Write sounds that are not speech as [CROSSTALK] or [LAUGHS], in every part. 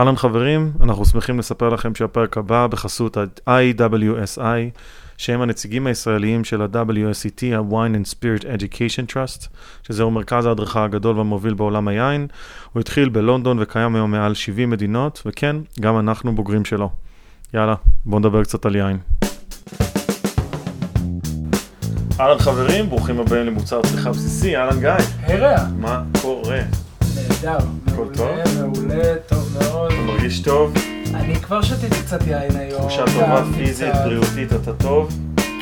אהלן חברים, אנחנו שמחים לספר לכם שהפרק הבא בחסות ה-IWSI, שהם הנציגים הישראליים של ה-WSET, ה-Wine and Spirit Education Trust, שזהו מרכז ההדרכה הגדול והמוביל בעולם היין. הוא התחיל בלונדון וקיים היום מעל 70 מדינות, וכן, גם אנחנו בוגרים שלו. יאללה, בואו נדבר קצת על יין. אהלן חברים, ברוכים הבאים למוצר צריכה בסיסי, אהלן גיא. היי רע, מה קורה? נהדר, הכל מעולה, מעולה, טוב מאוד. אתה מרגיש טוב? אני כבר שתיתי קצת יין היום. תחושה טובה. פיזית, בריאותית, אתה טוב?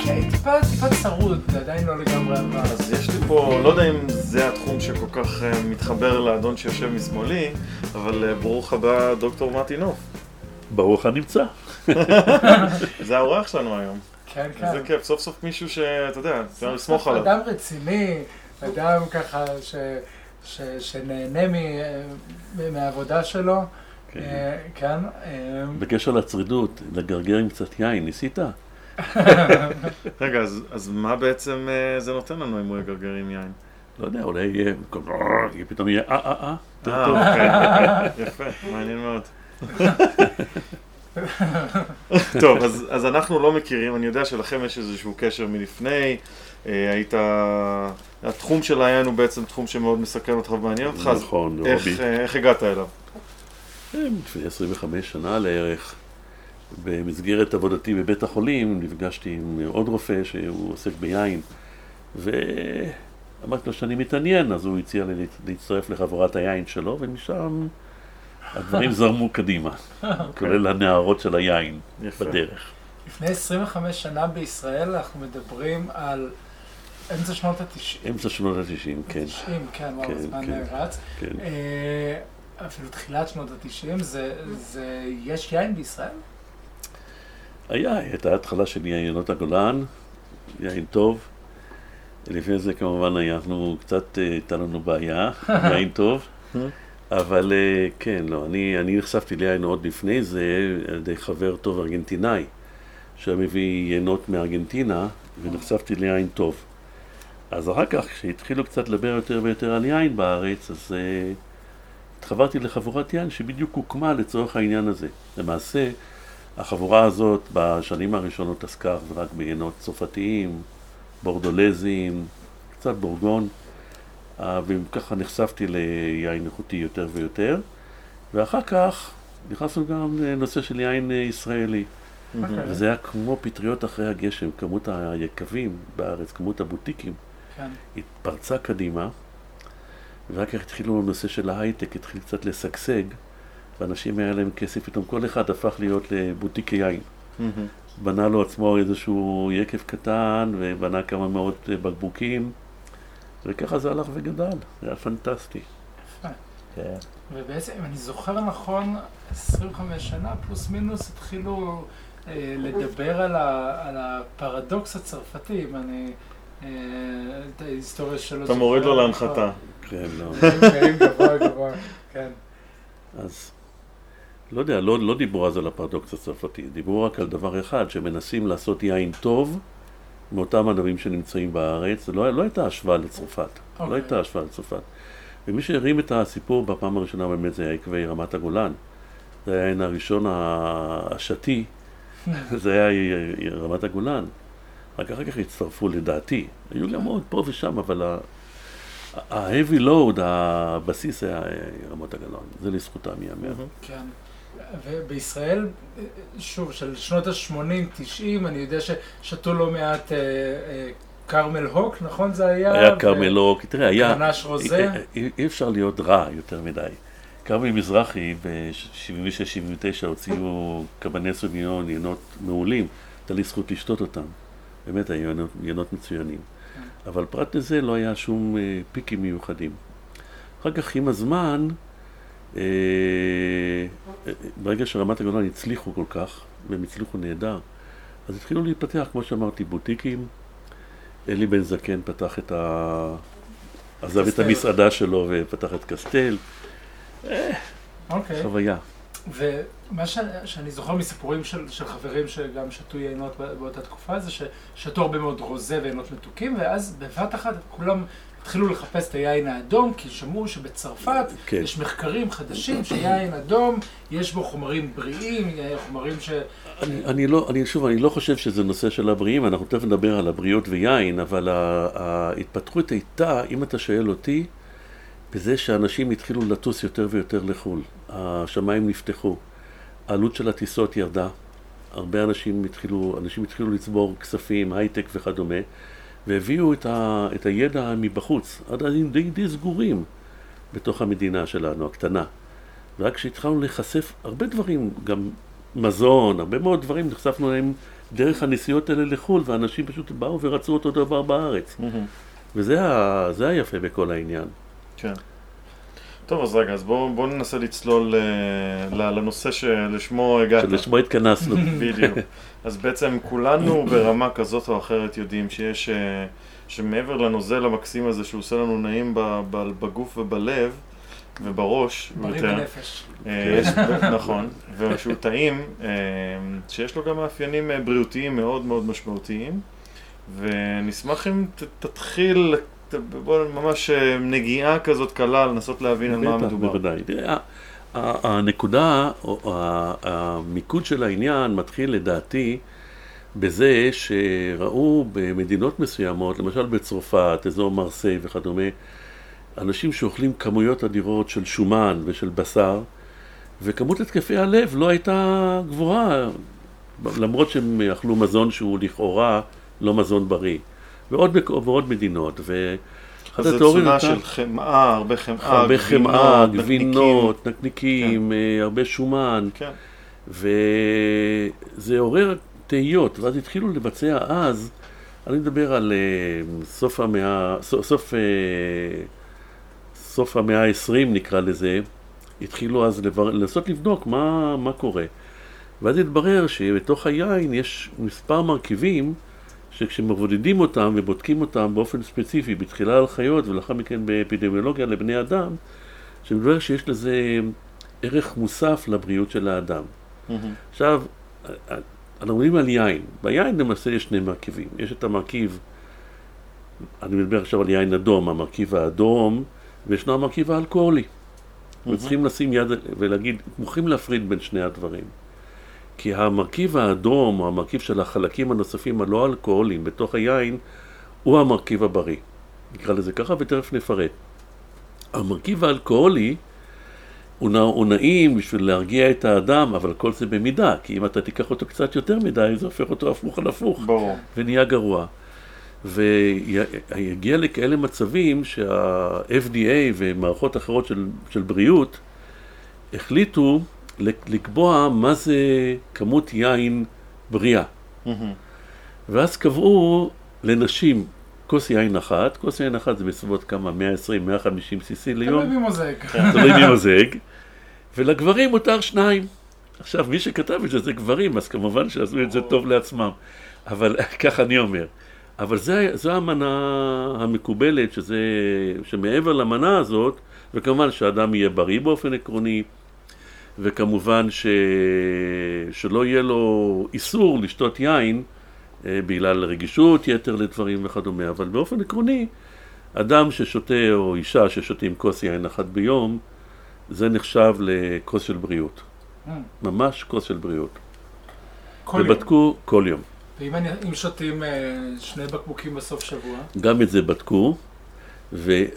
כן, טיפה, טיפה צרוד, זה עדיין לא לגמרי עבר. אז יש לי פה, לא יודע אם זה התחום שכל כך אה, מתחבר לאדון שיושב משמאלי, אבל אה, ברוך הבא דוקטור מתי נוף. ברוך הנמצא. [LAUGHS] זה האורח שלנו היום. כן, כן. איזה כיף, סוף סוף מישהו שאתה יודע, אפשר לסמוך עליו. אדם רציני, אדם ככה ש... ש... שנהנה מ... מ- מהעבודה שלו. כן. אה, כן. אה, בקשר לצרידות, לגרגר עם קצת יין, ניסית? [LAUGHS] רגע, אז- אז מה בעצם אה, זה נותן לנו אם הוא יגרגר עם יין? לא יודע, אולי יהיה, יהיה פתאום יהיה אה אה אה. אה, טוב. אוקיי. [LAUGHS] יפה, מעניין מאוד. [LAUGHS] טוב, אז, אז אנחנו לא מכירים, אני יודע שלכם יש איזשהו קשר מלפני, אה, היית, התחום של היין הוא בעצם תחום שמאוד מסקרן אותך ומעניין אותך, אז נכון, איך, רובי. אה, איך הגעת אליו? אה, לפני 25 שנה לערך, במסגרת עבודתי בבית החולים, נפגשתי עם עוד רופא שהוא עוסק ביין, ואמרתי לו שאני מתעניין, אז הוא הציע לי להצ- להצטרף לחברת היין שלו, ומשם הדברים [LAUGHS] זרמו קדימה, כולל הנערות של היין יפה. בדרך. לפני 25 שנה בישראל אנחנו מדברים על אמצע שנות ה-90. אמצע שנות ה-90, כן. 90, כן, וואו, כן, הזמן כן. רץ. כן. אה, אפילו תחילת שנות ה-90, זה, זה, יש יין בישראל? היה, הייתה התחלה של יעיינות הגולן, יין טוב. לפני זה כמובן אנחנו קצת, אה, הייתה לנו בעיה, [LAUGHS] יין טוב. אבל אה, כן, לא, אני, אני נחשפתי ליין עוד לפני זה על ידי חבר טוב ארגנטינאי, שהיה מביא יינות מארגנטינה, ונחשפתי ליין טוב. אז אחר כך, כשהתחילו קצת לדבר יותר ויותר על יין בארץ, אז אה, התחברתי לחבורת יין שבדיוק הוקמה לצורך העניין הזה. למעשה, החבורה הזאת בשנים הראשונות עסקה אך ורק ביינות צרפתיים, בורדולזים, קצת בורגון, אה, וככה נחשפתי ליין איכותי יותר ויותר, ואחר כך נכנסנו גם לנושא של יין אה, ישראלי, אוקיי. וזה היה כמו פטריות אחרי הגשם, כמות היקבים בארץ, כמות הבוטיקים, כן. התפרצה קדימה, ואחר כך התחילו הנושא של ההייטק, התחיל קצת לשגשג, ואנשים היה להם כסף, פתאום כל אחד הפך להיות לבוטיקי יין. בנה לו עצמו איזשהו יקב קטן, ובנה כמה מאות בקבוקים, וככה זה הלך וגדל, זה היה פנטסטי. יפה. כן. ובעצם, אם אני זוכר נכון, 25 שנה פלוס מינוס התחילו אה, לדבר על, ה, על הפרדוקס הצרפתי, אם אני... אה, את ההיסטוריה שלו. אתה מוריד לו להנחתה. כן, לא. גבוה גבוה, כן. אז לא יודע, לא, לא דיברו אז על הפרדוקס הצרפתי, דיברו רק על דבר אחד, שמנסים לעשות יין טוב מאותם ענבים שנמצאים בארץ, זה לא, לא הייתה השוואה לצרפת, לא אוקיי. הייתה השוואה לצרפת. ומי שהרים את הסיפור בפעם הראשונה באמת זה היה עקבי רמת הגולן. זה היה העין הראשון השתי, [LAUGHS] זה היה רמת הגולן. רק אחר כך הצטרפו לדעתי, היו גם עוד פה ושם, אבל ה-heavy load, הבסיס היה רמת הגולן, זה לזכותם ייאמר. כן. ובישראל, אה, שוב, של שנות ה-80-90, אני יודע ששתו לא מעט אה, אה, כרמל הוק, נכון זה היה? היה כרמל אוק, תראה, היה... גרנש רוזה? אי- אפשר להיות רע יותר מדי. כרמל מזרחי ב-76-79 הוציאו קבני סוביון, יינות מעולים, הייתה לי זכות לשתות אותם. באמת היו יינות מצוינים. אבל פרט לזה לא היה שום אה, פיקים מיוחדים. אחר כך עם הזמן, אה, אה, ברגע שרמת הגולן הצליחו כל כך, והם הצליחו נהדר, אז התחילו להתפתח, כמו שאמרתי, בוטיקים. אלי בן זקן פתח את ה... עזב את. המסעדה שלו ופתח את קסטל. אוקיי. חוויה. ומה ש- שאני זוכר מסיפורים של, של חברים שגם שתו יינות בא- באותה תקופה זה ששתו הרבה מאוד רוזה ויינות מתוקים ואז בבת אחת כולם התחילו לחפש את היין האדום, כי שמעו שבצרפת כן. יש מחקרים חדשים שיין אדום, יש בו חומרים בריאים, חומרים ש... אני, אני לא, אני שוב, אני לא חושב שזה נושא של הבריאים, אנחנו תכף נדבר על הבריאות ויין, אבל ההתפתחות הייתה, אם אתה שואל אותי, בזה שאנשים התחילו לטוס יותר ויותר לחו"ל. השמיים נפתחו, העלות של הטיסות ירדה, הרבה אנשים התחילו, אנשים התחילו לצבור כספים, הייטק וכדומה, והביאו את, ה, את הידע מבחוץ, עד אז די, די סגורים בתוך המדינה שלנו, הקטנה. ורק כשהתחלנו להיחשף הרבה דברים, גם מזון, הרבה מאוד דברים, נחשפנו להם דרך הנסיעות האלה לחו"ל, ואנשים פשוט באו ורצו אותו דבר בארץ. וזה ה, היפה בכל העניין. כן. טוב, אז רגע, אז בואו בוא ננסה לצלול ל- לנושא שלשמו הגעת. שלשמו התכנסנו. בדיוק. אז בעצם כולנו ברמה כזאת או אחרת יודעים שיש, אה, שמעבר לנוזל המקסים הזה שהוא עושה לנו נעים ב- ב- בגוף ובלב ובראש, בריא יותר, בנפש. אה, יש, נכון, ושהוא טעים, שיש לו גם מאפיינים בריאותיים מאוד מאוד משמעותיים, ונשמח אם ת- תתחיל, בוא ממש אה, נגיעה כזאת קלה, לנסות להבין על מה מדובר. בוודאי. תראה, הנקודה, המיקוד של העניין מתחיל לדעתי בזה שראו במדינות מסוימות, למשל בצרפת, אזור מרסיי וכדומה, אנשים שאוכלים כמויות אדירות של שומן ושל בשר, וכמות התקפי הלב לא הייתה גבוהה, למרות שהם אכלו מזון שהוא לכאורה לא מזון בריא. ועוד, ועוד מדינות. ואחת אז זו תזונה של חמאה, הרבה חמאה, הרבה חמאה, נקניקים. גבינות, נקניקים, אה, הרבה שומן, כן. וזה עורר תהיות, ואז התחילו לבצע אז, אני מדבר על אה, סוף המאה, סוף, סוף, אה, סוף המאה ה-20 נקרא לזה, התחילו אז לבר... לנסות לבדוק מה, מה קורה. ואז התברר שבתוך היין יש מספר מרכיבים שכשמבודדים אותם ובודקים אותם באופן ספציפי, בתחילה על חיות ולאחר מכן באפידמיולוגיה לבני אדם, שמדבר שיש לזה ערך מוסף לבריאות של האדם. מהמם. עכשיו, אנחנו מדברים על יין. ביין למעשה יש שני מרכיבים. יש את המרכיב, אני מדבר עכשיו על יין אדום, המרכיב האדום, וישנו המרכיב האלכוהולי. וצריכים לשים יד ולהגיד, מוכרחים להפריד בין שני הדברים. כי המרכיב האדום, או המרכיב של החלקים הנוספים הלא אלכוהוליים בתוך היין, הוא המרכיב הבריא. נקרא לזה ככה, ותכף נפרט. המרכיב האלכוהולי הוא, נע, הוא נעים בשביל להרגיע את האדם, אבל כל זה במידה, כי אם אתה תיקח אותו קצת יותר מדי, זה הופך אותו הפוך על הפוך. ברור. ונהיה גרוע. ויגיע לכאלה מצבים שה-FDA ומערכות אחרות של, של בריאות החליטו לקבוע מה זה כמות יין בריאה. מהמם. ואז קבעו לנשים כוס יין אחת, כוס יין אחת זה בסביבות כמה, 120-150 cc ליום. תלוי ממוזג. תלוי מי מוזג, ולגברים מותר שניים. עכשיו, מי שכתב את זה זה גברים, אז כמובן שעשו את זה טוב לעצמם. אבל [LAUGHS] כך אני אומר. אבל זה, זו המנה המקובלת, שזה, שמעבר למנה הזאת, וכמובן שהאדם יהיה בריא באופן עקרוני, וכמובן ש, שלא יהיה לו איסור לשתות יין אה, בגלל רגישות יתר לדברים וכדומה, אבל באופן עקרוני, אדם ששותה או אישה ששותים כוס יין אחת ביום, זה נחשב לכוס של בריאות. Mm. ממש כוס של בריאות. כל יום. ובדקו כל יום. ואם אני- אם שותים אה, שני בקבוקים בסוף שבוע, גם את זה בדקו, ויש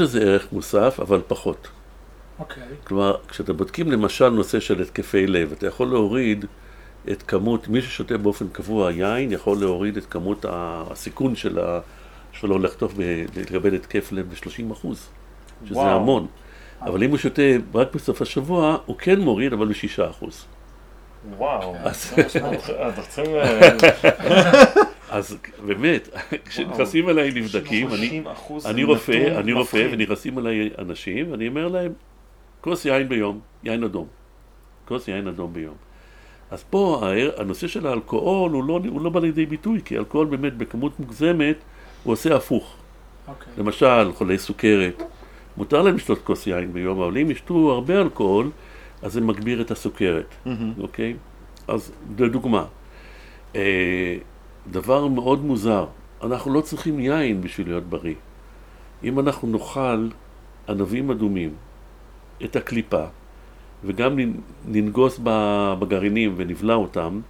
לזה ערך מוסף, אבל פחות. אוקיי. כלומר, כשאתה בודקים למשל נושא של התקפי לב, אתה יכול להוריד את כמות, מי ששותה באופן קבוע יין, יכול להוריד את כמות הסיכון של ה- שלו לחטוף, ב- לקבל התקף לב ב-30 אחוז, שזה וואו. המון. אבל אם הוא שותה רק בסוף השבוע, הוא כן מוריד, אבל ב-6 אחוז. וואו. אז- [LAUGHS] אנחנו צריכים... אה, אז באמת, [LAUGHS] כשנכנסים אליי נבדקים, אני, 30 אחוז אני זה רופא, אני רופא. ונכנסים אליי אנשים, ואני אומר להם, כוס יין ביום, יין אדום. כוס יין אדום ביום. אז פה הנושא של האלכוהול הוא לא, הוא לא בא לידי ביטוי, כי אלכוהול באמת בכמות מוגזמת, הוא עושה הפוך. אוקיי. למשל, חולי סוכרת, מותר להם לשתות כוס יין ביום, אבל אם ישתו הרבה אלכוהול, אז זה מגביר את הסוכרת. אוקיי? אז לדוגמה, אה, דבר מאוד מוזר, אנחנו לא צריכים יין בשביל להיות בריא. אם אנחנו נאכל ענבים אדומים, את הקליפה, וגם ננגוס בגרעינים ונבלע אותם.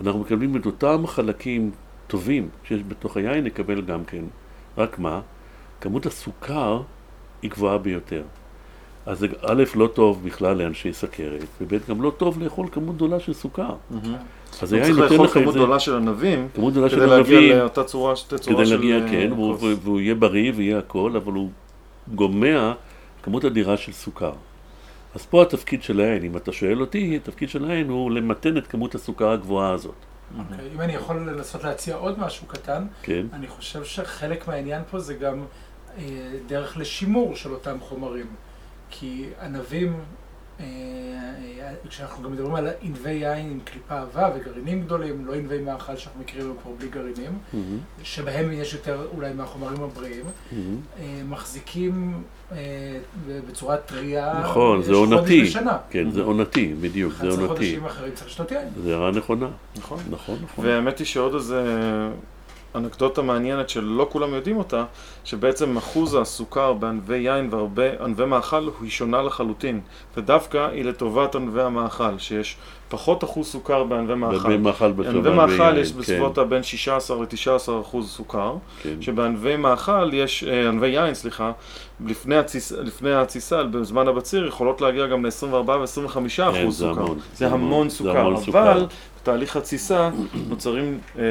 אנחנו מקבלים את אותם חלקים טובים שיש בתוך היין, נקבל גם כן. רק מה? כמות הסוכר היא גבוהה ביותר. אז זה א', לא טוב בכלל לאנשי סכרת, וב', גם לא טוב לאכול כמות גדולה של סוכר. אז הוא היין צריך נותן לאכול לך את כמות זה, גדולה של ענבים, כמות גדולה של כדי להגיע ענבים, לאותה צורה, שתי צורה כדי של... להגיע, אה, כן, כוס. והוא יהיה בריא ויהיה הכל, אבל הוא גומע כמות אדירה של סוכר. אז פה התפקיד של היין, אם אתה שואל אותי, התפקיד של היין הוא למתן את כמות הסוכר הגבוהה הזאת, אוקיי, אם אני יכול לנסות להציע עוד משהו קטן, כן? אני חושב שחלק מהעניין פה זה גם אה, דרך לשימור של אותם חומרים. כי ענבים, כשאנחנו גם מדברים על ענבי יין עם קליפה עבה וגרעינים גדולים, לא ענבי מאכל שאנחנו מכירים כבר בלי גרעינים, מהמם, שבהם יש יותר אולי מהחומרים הבריאים, מהמם. אה, מחזיקים אה, בצורה טריה נכון, זה עונתי. בשנה. כן, זה עונתי, בדיוק, זה 11 עונתי. חודשים אחרים צריך לשתות יין. זה הערה נכונה. נכון. נכון, נכון. והאמת היא שעוד איזה אנקדוטה מעניינת שלא כולם יודעים אותה, שבעצם אחוז הסוכר בענבי יין והרבה ענבי מאכל היא שונה לחלוטין, ודווקא היא לטובת ענבי המאכל, שיש פחות אחוז סוכר בענבי מאכל. בענבי מאכל בסוף. בענבי מאכל יש בסביבות כן, הבין 16 ל-19 אחוז סוכר, כן. שבענבי מאכל יש, אה, ענבי יין, סליחה, לפני, התסיס, לפני התסיסה, בזמן הבציר, יכולות להגיע גם ל-24 ו-25 כן, אחוז זה סוכר. המון, זה המון זה סוכר, המון אבל סוכר. בתהליך התסיסה נוצרים, אה,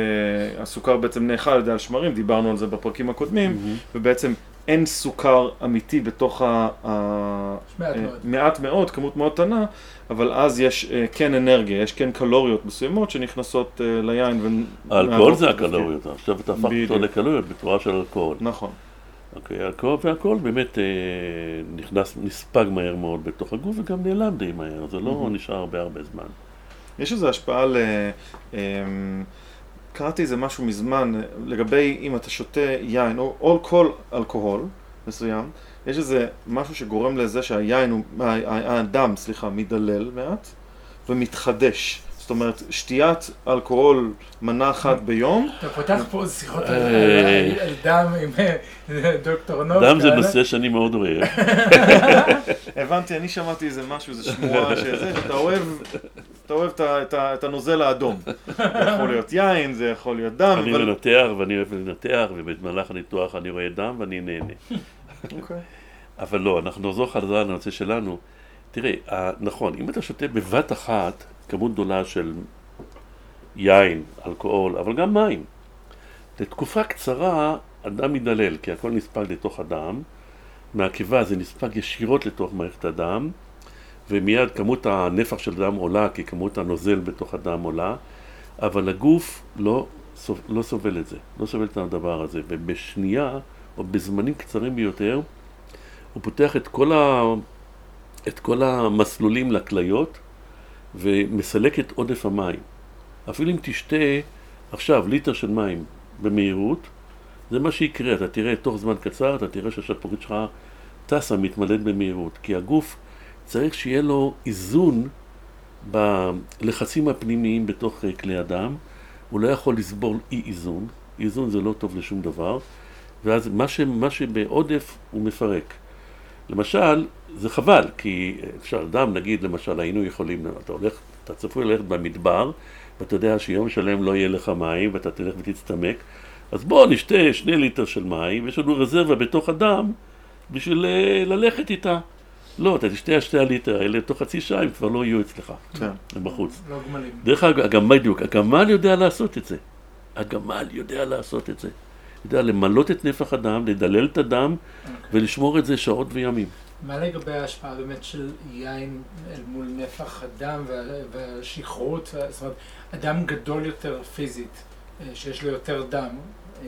הסוכר בעצם נאכל על ידי השמרים, דיברנו על זה בפרקים הקודמים. ובעצם אין סוכר אמיתי בתוך ה... ה מעט אה, מאוד. מעט מאוד, כמות מאוד קטנה, אבל אז יש אה, כן אנרגיה, יש כן קלוריות מסוימות שנכנסות אה, ליין. ו- האלכוהול זה. הקלוריות, עכשיו אתה הפכת בדיוק. אותו לקלוריות בצורה של אלכוהול. נכון. אוקיי, אלכוהול והכל באמת אה, נכנס, נספג מהר מאוד בתוך הגוף וגם נעלם די מהר, זה לא מהמם. נשאר הרבה הרבה זמן. יש איזו השפעה ל... אמ, קראתי איזה משהו מזמן לגבי אם אתה שותה יין או, או כל אלכוהול מסוים, יש איזה משהו שגורם לזה שהיין, הוא, ה- ה- הדם, סליחה, מדלל מעט ומתחדש. זאת אומרת, שתיית אלכוהול מנה אחת ביום, אתה פותח פה שיחות על- דם עם אה, דוקטור נוב. דם זה. נושא שאני מאוד אוהב. הבנתי, אני שמעתי איזה משהו, איזה שמועה [LAUGHS] שזה, שאתה אוהב, אתה אוהב את, הנוזל האדום. זה יכול להיות יין, זה יכול להיות דם, אני אבל... מנתח ואני אוהב לנתח ובמהלך הניתוח אני רואה דם ואני נהנה. אוקיי. אבל לא, אנחנו נחזור חזרה לנושא שלנו. תראה, נכון, אם אתה שותה בבת אחת כמות גדולה של יין, אלכוהול, אבל גם מים, לתקופה קצרה הדם מדלל, כי הכל נספג לתוך הדם, מהקיבה זה נספג ישירות לתוך מערכת הדם, ומיד כמות הנפח של דם עולה, כי כמות הנוזל בתוך הדם עולה, אבל הגוף לא, לא סובל את זה, לא סובל את הדבר הזה, ובשנייה, או בזמנים קצרים ביותר, הוא פותח את כל, ה... את כל המסלולים לכליות ומסלק את עודף המים. אפילו אם תשתה עכשיו ליטר של מים במהירות, זה מה שיקרה, אתה תראה תוך זמן קצר, אתה תראה שהשפורית שלך טסה, מתמלאת במהירות, כי הגוף צריך שיהיה לו איזון בלחצים הפנימיים בתוך אה, כלי הדם, הוא לא יכול לסבול אי איזון, איזון זה לא טוב לשום דבר, ואז מה, ש... מה שבעודף הוא מפרק. למשל, זה חבל, כי אפשר, דם, נגיד, למשל, היינו יכולים, אתה הולך, אתה צפוי ללכת במדבר, ואתה יודע שיום שלם לא יהיה לך מים, ואתה תלך ותצטמק, אז בוא נשתה שני ליטר של מים, יש לנו רזרבה בתוך הדם בשביל אה, ללכת איתה. לא, אתה תשתה שתי הליטר האלה, תוך חצי שעה הם כבר לא יהיו אצלך, כן. הם בחוץ. לא גמלים. דרך אגב, הגמל, בדיוק, הגמל יודע לעשות את זה. הגמל יודע לעשות את זה. יודע למלות את נפח הדם, לדלל את הדם ולשמור את זה שעות וימים. מה לגבי ההשפעה באמת של יין אל מול נפח הדם וה- והשכרות? וה- זאת אומרת, אדם גדול יותר פיזית, אה, שיש לו יותר דם אה,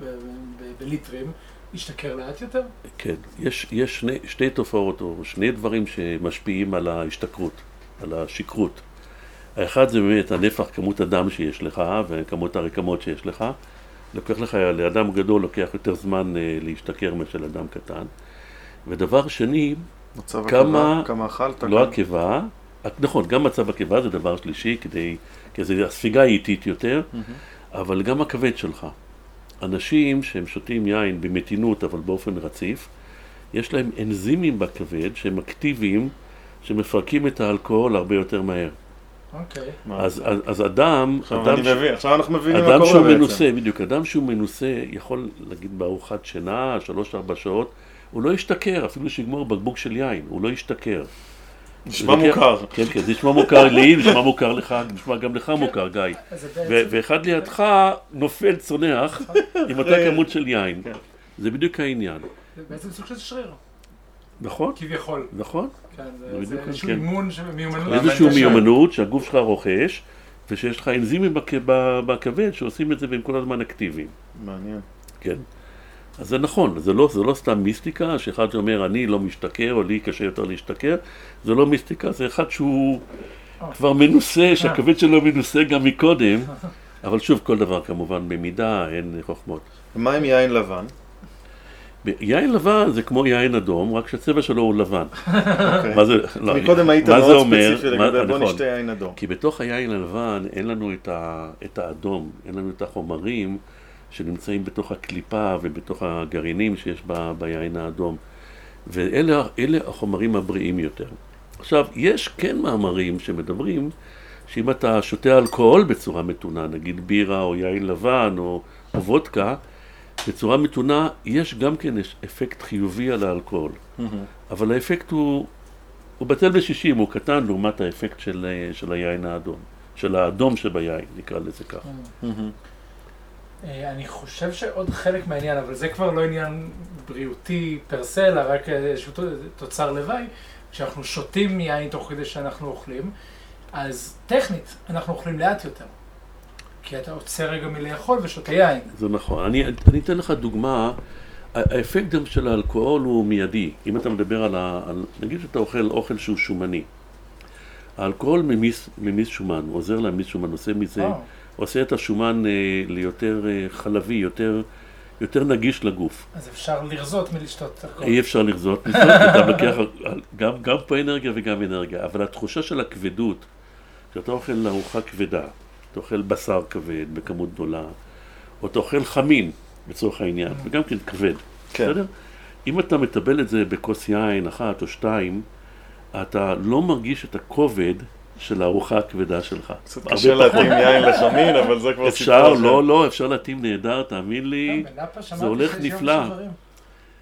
ב- ב- בליטרים, ישתכר לאט יותר? כן, יש, יש שני, שתי תופעות או שני דברים שמשפיעים על ההשתכרות, על השכרות. האחד זה באמת הנפח, כמות הדם שיש לך וכמות הרקמות שיש לך. לוקח לך, לאדם גדול לוקח יותר זמן אה, להשתכר מאשר לאדם קטן. ודבר שני, מצב כמה- הקיבה, כמה אכלת, לא כמה- הקיבה, נכון, גם מצב הקיבה זה דבר שלישי, כדי, כי זה, הספיגה היא איטית יותר, אבל גם הכבד שלך. אנשים שהם שותים יין במתינות אבל באופן רציף, יש להם אנזימים בכבד שהם אקטיביים, שמפרקים את האלכוהול הרבה יותר מהר. אוקיי. אז, אז, אז אדם, עכשיו אדם, אני מבין, עכשיו אנחנו מבינים מה אדם קורה שהוא בעצם. מנוסה, בדיוק, אדם שהוא מנוסה יכול, נגיד בארוחת שינה, שלוש-ארבע שעות, הוא לא ישתכר, אפילו שיגמור בקבוק של יין, הוא לא ישתכר. נשמע מוכר. כן, כן, זה נשמע מוכר לי, נשמע מוכר לך, נשמע גם לך מוכר, גיא. ואחד לידך נופל, צונח, [LAUGHS] עם אותה כמות של יין. כן. זה בדיוק העניין. זה בעצם סוג של שריר, נכון, כביכול. נכון. כן, זה זה- זה בדיוק, איזשהו כן. אימון, של- מיומנות. איזושהי קשה. מיומנות שהגוף שלך רוכש, ושיש לך אנזימים בכבד שעושים את זה והם כל הזמן אקטיביים. מעניין. כן. אז זה נכון, זה לא, זה לא סתם מיסטיקה, שאחד שאומר אני לא משתכר, או לי קשה יותר להשתכר, זה לא מיסטיקה, זה אחד שהוא כבר מנוסה, שהכבד שלו מנוסה גם מקודם, אבל שוב, כל דבר כמובן במידה, אין חוכמות. מה עם יין לבן? יין לבן זה כמו יין אדום, רק שהצבע שלו הוא לבן. אוקיי. מה זה, לא, מקודם היית מאוד אומר? ספציפי לגבי בוא נכון. נשתה יין אדום. כי בתוך היין הלבן אין לנו את, ה, את האדום, אין לנו את החומרים שנמצאים בתוך הקליפה ובתוך הגרעינים שיש ב, ביין האדום. ואלה אלה החומרים הבריאים יותר. עכשיו, יש כן מאמרים שמדברים שאם אתה שותה אלכוהול בצורה מתונה, נגיד בירה או יין לבן או, או וודקה, בצורה מתונה יש גם כן יש אפקט חיובי על האלכוהול. אבל האפקט הוא, הוא בטל בשישים, הוא קטן לעומת האפקט של, של היין האדום, של האדום שביין, נקרא לזה ככה. אה, אני חושב שעוד חלק מהעניין, אבל זה כבר לא עניין בריאותי פר אלא רק איזשהו תוצר לוואי, כשאנחנו שותים יין תוך כדי שאנחנו אוכלים, אז טכנית אנחנו אוכלים לאט יותר. כי אתה עוצר רגע מלאכול ושותה יין. זה נכון. אני, אני אתן לך דוגמה, האפקט גם של האלכוהול הוא מיידי. אם אתה מדבר על, ה, על נגיד שאתה אוכל אוכל שהוא שומני. האלכוהול ממיס, ממיס שומן, הוא עוזר להמיס שומן, עושה מזה, אה, עושה את השומן אה, ליותר אה, חלבי, יותר, יותר נגיש לגוף. אז אפשר לרזות מלשתות הכל. אי אפשר לרזות אתה לוקח גם, גם פה אנרגיה וגם אנרגיה, אבל התחושה של הכבדות, כשאתה אוכל ארוחה כבדה, אתה אוכל בשר כבד בכמות גדולה, או אתה אוכל חמין, לצורך העניין, וגם כן כבד, כן. בסדר? אם אתה מטבל את זה בכוס יין אחת או שתיים, אתה לא מרגיש את הכובד של הארוחה הכבדה שלך. קצת קשה פחות. להתאים יין לחמין, אבל זה כבר סיפור אפשר, אחר. לא, לא, אפשר להתאים נהדר, תאמין לי. זה הולך נפלא.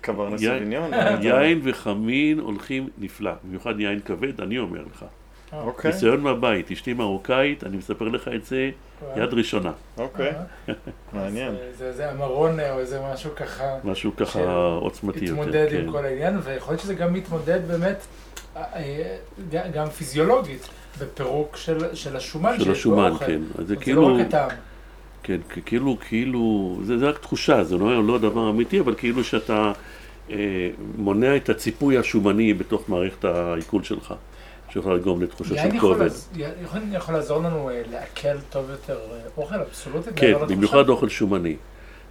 קברנה יין- סוביניון? יין וחמין הולכים נפלא, במיוחד יין כבד, אני אומר לך. אוקיי, ניסיון מהבית, אשתי מרוקאית, אני מספר לך את זה יד ראשונה, אוקיי, אה, מעניין. אה, זה איזה אמרון או איזה משהו ככה. משהו ככה עוצמתי יותר. התמודד כן. עם כל העניין, ויכול להיות שזה גם מתמודד באמת, אה, אה, גם פיזיולוגית, בפירוק של, של השומן של השומן. כן. אז זה זה כאילו, לא רק הטעם. כן, כאילו, כאילו, זה זה רק תחושה, זה לא לא דבר אמיתי, אבל כאילו שאתה אה, מונע את הציפוי השומני בתוך מערכת העיכול שלך, שיכול לגרום לתחושה יין של כובד. לעז- יכול, לעזור לנו אה, לעכל טוב יותר אה, אוכל אבסולוטית? כן? במיוחד אוכל שומני.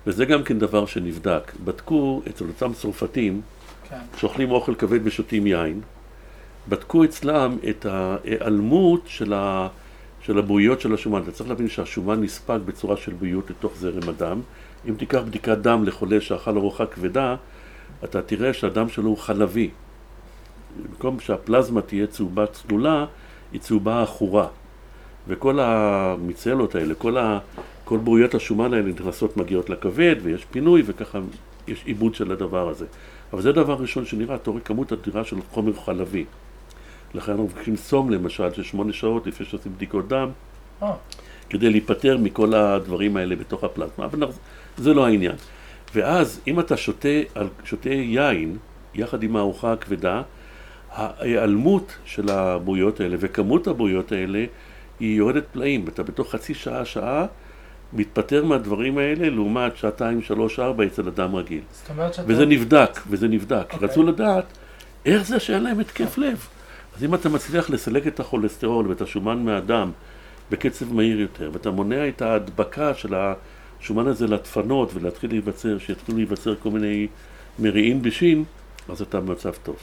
וזה גם כן דבר שנבדק. בדקו אצל אותם צרפתים, כן. שאוכלים אוכל כבד ושותים יין, בדקו אצלם את ההיעלמות של, ה, של הבועיות של השומן. אתה צריך להבין שהשומן נספג בצורה של בועיות לתוך זרם הדם. אם תיקח בדיקת דם לחולה שאכל ארוחה כבדה, אתה תראה שהדם שלו הוא חלבי. במקום שהפלזמה תהיה צהובה צלולה, היא צהובה עכורה. וכל המיצלות האלה, כל, ה, כל בועיות השומן האלה נכנסות, מגיעות לכבד, ויש פינוי, וככה יש עיבוד של הדבר הזה. אבל זה דבר ראשון שנראה, אתה רואה כמות אדירה של חומר חלבי. לכן אנחנו מבקשים סום למשל של שמונה שעות לפני שעושים בדיקות דם, אה, כדי להיפטר מכל הדברים האלה בתוך הפלזמה, אבל זה לא העניין. ואז אם אתה שותה, שותה יין יחד עם הארוחה הכבדה, ההיעלמות של הבועיות האלה וכמות הבועיות האלה היא יורדת פלאים. אתה בתוך חצי שעה, שעה, מתפטר מהדברים האלה לעומת שעתיים, שלוש, ארבע אצל אדם רגיל. זאת אומרת שאתה... וזה נבדק, וזה נבדק. אוקיי. רצו לדעת איך זה שאין להם התקף לב. אז אם אתה מצליח לסלק את הכולסטרול ואת השומן מהדם בקצב מהיר יותר, ואתה מונע את ההדבקה של השומן הזה לדפנות ולהתחיל להיווצר, שיתחילו להיווצר כל מיני מריעים בשין, אז אתה במצב טוב.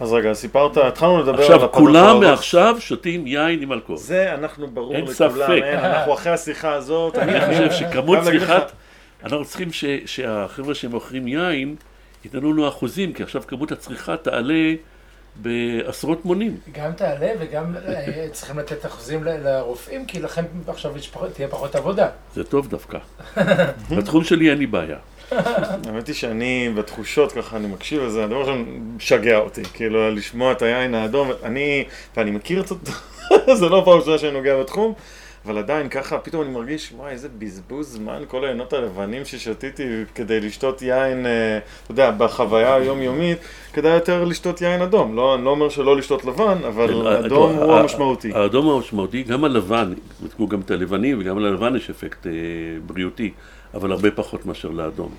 אז רגע, סיפרת, התחלנו לדבר על עכשיו, הפרדוקס. כולם מעכשיו שותים יין עם אלכוהול. זה אנחנו ברור אין לכולם, ספק. אין, אנחנו אחרי השיחה הזאת, אני חושב שכמות צריכת אנחנו צריכים ש, שהחבר'ה שמוכרים יין ייתנו לנו אחוזים, כי עכשיו כמות הצריכה תעלה בעשרות מונים. גם תעלה וגם אה, צריכים לתת אחוזים ל- לרופאים, כי לכם עכשיו תהיה פחות עבודה. זה טוב דווקא. [LAUGHS] בתחום שלי אין לי בעיה. האמת היא שאני בתחושות ככה, אני מקשיב לזה, הדבר ראשון משגע אותי, כאילו לשמוע את היין האדום, אני, ואני מכיר את אותו, [LAUGHS] זה לא פעם ראשונה שאני נוגע בתחום, אבל עדיין ככה, פתאום אני מרגיש, וואי, איזה בזבוז זמן, כל העיינות הלבנים ששתיתי כדי לשתות יין, אה, אתה יודע, בחוויה היומיומית, כדאי יותר לשתות יין אדום. לא, אני לא אומר שלא לשתות לבן, אבל כן, אדום ה- הוא המשמעותי. האדום הוא המשמעותי, גם הלבן, בדקו גם את הלבנים, וגם ללבן יש אפקט אה, בריאותי, אבל הרבה פחות מאשר לאדום.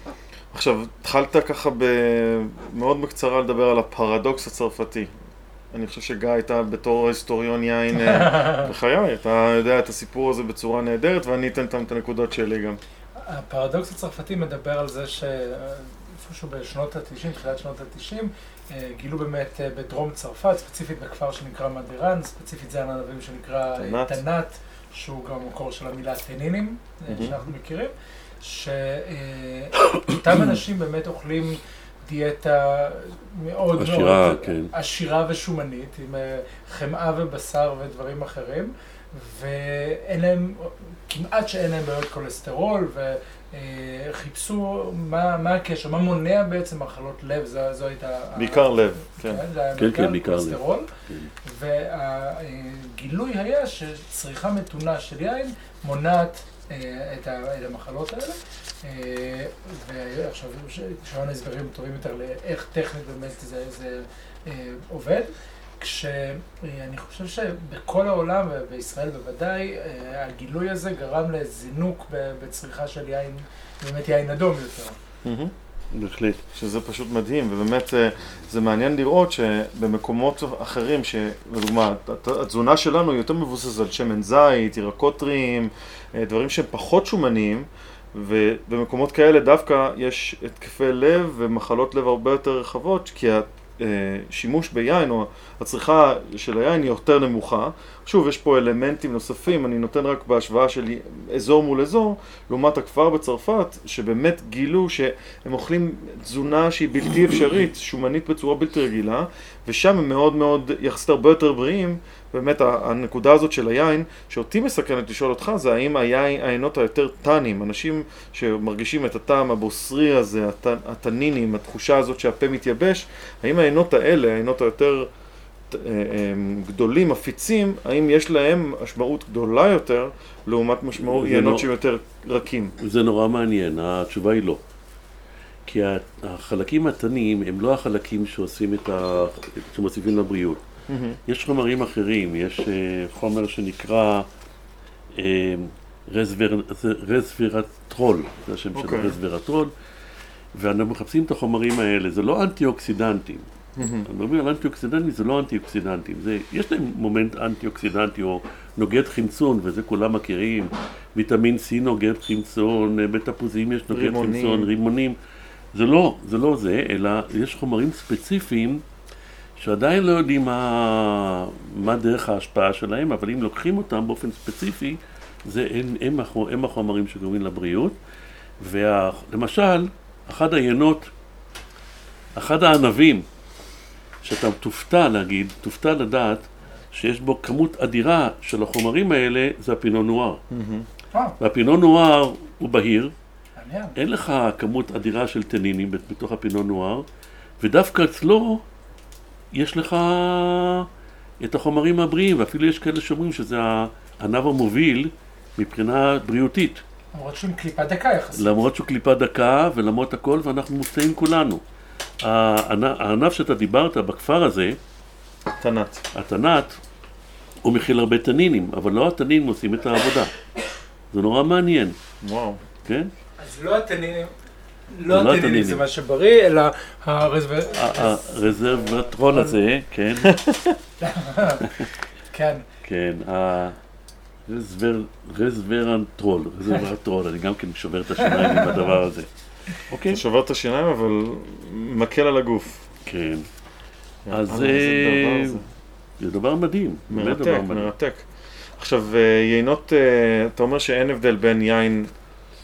עכשיו, התחלת ככה ב- מאוד בקצרה לדבר על הפרדוקס הצרפתי. אני חושב שגיא הייתה בתור היסטוריון יין אה, [LAUGHS] בחיי, אתה יודע את הסיפור הזה בצורה נהדרת, ואני אתן אותם את הנקודות שלי גם. הפרדוקס הצרפתי מדבר על זה שאיפשהו בשנות ה-90, תחילת שנות ה-90, גילו באמת אה, בדרום צרפת, ספציפית בכפר שנקרא מדרן, ספציפית זה הענבים שנקרא אה, תנת. תנת, שהוא גם המקור של המילה אה, מהמם. שאנחנו מכירים, שאותם [COUGHS] אנשים באמת אוכלים דיאטה מאוד עשירה, מאוד כן. עשירה ושומנית, עם אה, חמאה ובשר ודברים אחרים, ואין להם, כמעט שאין להם בעיות כולסטרול, וחיפשו מה, מה הקשר, מה מונע בעצם מחלות לב, זו, זו הייתה... ה- בעיקר לב, כן. זה היה כן, כן, בעיקר לב. כולסטרול. כן. והגילוי היה שצריכה מתונה של יין מונעת אה, את ה- את המחלות האלה. אה, ועכשיו שמענו הסברים טובים יותר לאיך טכנית באמת זה, זה אה, עובד. כשאני חושב שבכל העולם, ובישראל בוודאי, אה, הגילוי הזה גרם לזינוק בצריכה של יין, באמת יין אדום יותר. מהמם. בהחלט. שזה פשוט מדהים, ובאמת אה, זה מעניין לראות שבמקומות אחרים, שלדוגמה, הת- התזונה שלנו היא יותר מבוססת על שמן זית, ירקות טריים, אה, דברים שהם פחות שומניים, ובמקומות כאלה דווקא יש התקפי לב ומחלות לב הרבה יותר רחבות, כי השימוש ביין או הצריכה של היין היא יותר נמוכה. שוב, יש פה אלמנטים נוספים, אני נותן רק בהשוואה של אזור מול אזור, לעומת הכפר בצרפת, שבאמת גילו שהם אוכלים תזונה שהיא בלתי אפשרית, שומנית בצורה בלתי רגילה, ושם הם מאוד מאוד, יחסית הרבה יותר בריאים. באמת הנקודה הזאת של היין, שאותי מסקרנת לשאול אותך, זה האם היין, העיינות היותר טאנים, אנשים שמרגישים את הטעם הבוסרי הזה, הט- הטנינים, התחושה הזאת שהפה מתייבש, האם העיינות האלה, העיינות היותר אה, אה, גדולים, מפיצים, האם יש להם משמעות גדולה יותר לעומת משמעות עיינות לא- שהם יותר רכים? זה נורא מעניין, התשובה היא לא. כי החלקים התניים הם לא החלקים שעושים את ה... שמוסיפים לבריאות. יש חומרים אחרים, יש אה, חומר שנקרא אה, רזברטרול, זה השם שלו, אוקיי. רזברטרול, ואנחנו מחפשים את החומרים האלה, זה לא אנטי אוקסידנטים. מדברים על אנטי אוקסידנטים, זה לא אנטי אוקסידנטים, זה, יש להם מומנט אנטי אוקסידנטי או נוגד חמצון, וזה כולם מכירים, ויטמין C נוגד חמצון, אה, בתפוזים יש נוגד רימונים. חמצון, רימונים, זה לא, זה לא זה, אלא יש חומרים ספציפיים שעדיין לא יודעים מה, מה דרך ההשפעה שלהם, אבל אם לוקחים אותם באופן ספציפי, זה, הם, הם, הם החומרים שגורמים לבריאות. ולמשל, אחד העיינות, אחד הענבים, שאתה תופתע להגיד, תופתע לדעת שיש בו כמות אדירה של החומרים האלה, זה הפינו נואר. אה, והפינו נואר הוא בהיר. אין לך כמות אדירה של טנינים בת- בתוך הפינו נואר, ודווקא אצלו יש לך את החומרים הבריאים, ואפילו יש כאלה שאומרים שזה הענב המוביל מבחינה בריאותית. למרות שהוא קליפה דקה יחסית. למרות שהוא קליפה דקה ולמרות הכל, ואנחנו מופתעים כולנו. הענ- הענף שאתה דיברת בכפר הזה, תנת. התנת, הוא מכיל הרבה טאנינים, אבל לא הטאנינים עושים את העבודה. זה נורא מעניין, וואו. כן? אז לא הטאנינים, לא לא הטאנינים הטאנינים. זה מה שבריא, אלא הרזוור... הרזברטרול הזה, כן, [LAUGHS] כן. כן, הרזברטרול, רזברטרול, אני גם כן שובר את השיניים עם הדבר הזה. [LAUGHS] אוקיי? אתה שובר את השיניים, אבל מקל על הגוף. כן. יאללה, אז אה, דבר זה. זה דבר מדהים, מרתק. מרתק. עכשיו, אה, יינות, אה, אתה אומר שאין הבדל בין יין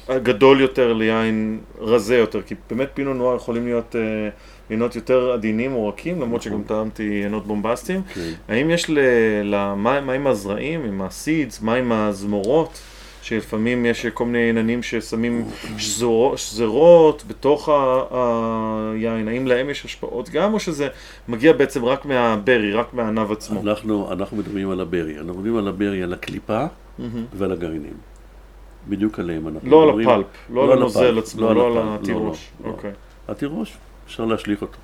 גדול יותר ליין רזה יותר, כי באמת פינו נואר יכולים להיות אה, יינות יותר עדינים או רכים, למרות שגם טעמתי יינות בומבסטיים. כן. האם יש ל... ל... מה, עם הזרעים, עם ה seeds, מה עם הזמורות? שלפעמים יש כל מיני ייננים ששמים זמורות בתוך היין, האם להם יש השפעות גם, או שזה מגיע בעצם רק מהברי, רק מהענב עצמו? אנחנו, אנחנו מדברים על הברי, אנחנו מדברים על הברי, על הקליפה. ועל הגרעינים. בדיוק עליהם אנחנו לא מדברים. הפלפ, לא על לא על הנוזל הפלפ, עצמו, לא על לא על הפלפ, לא, התירוש. לא, לא. אוקיי. התירוש, אפשר להשליך אותו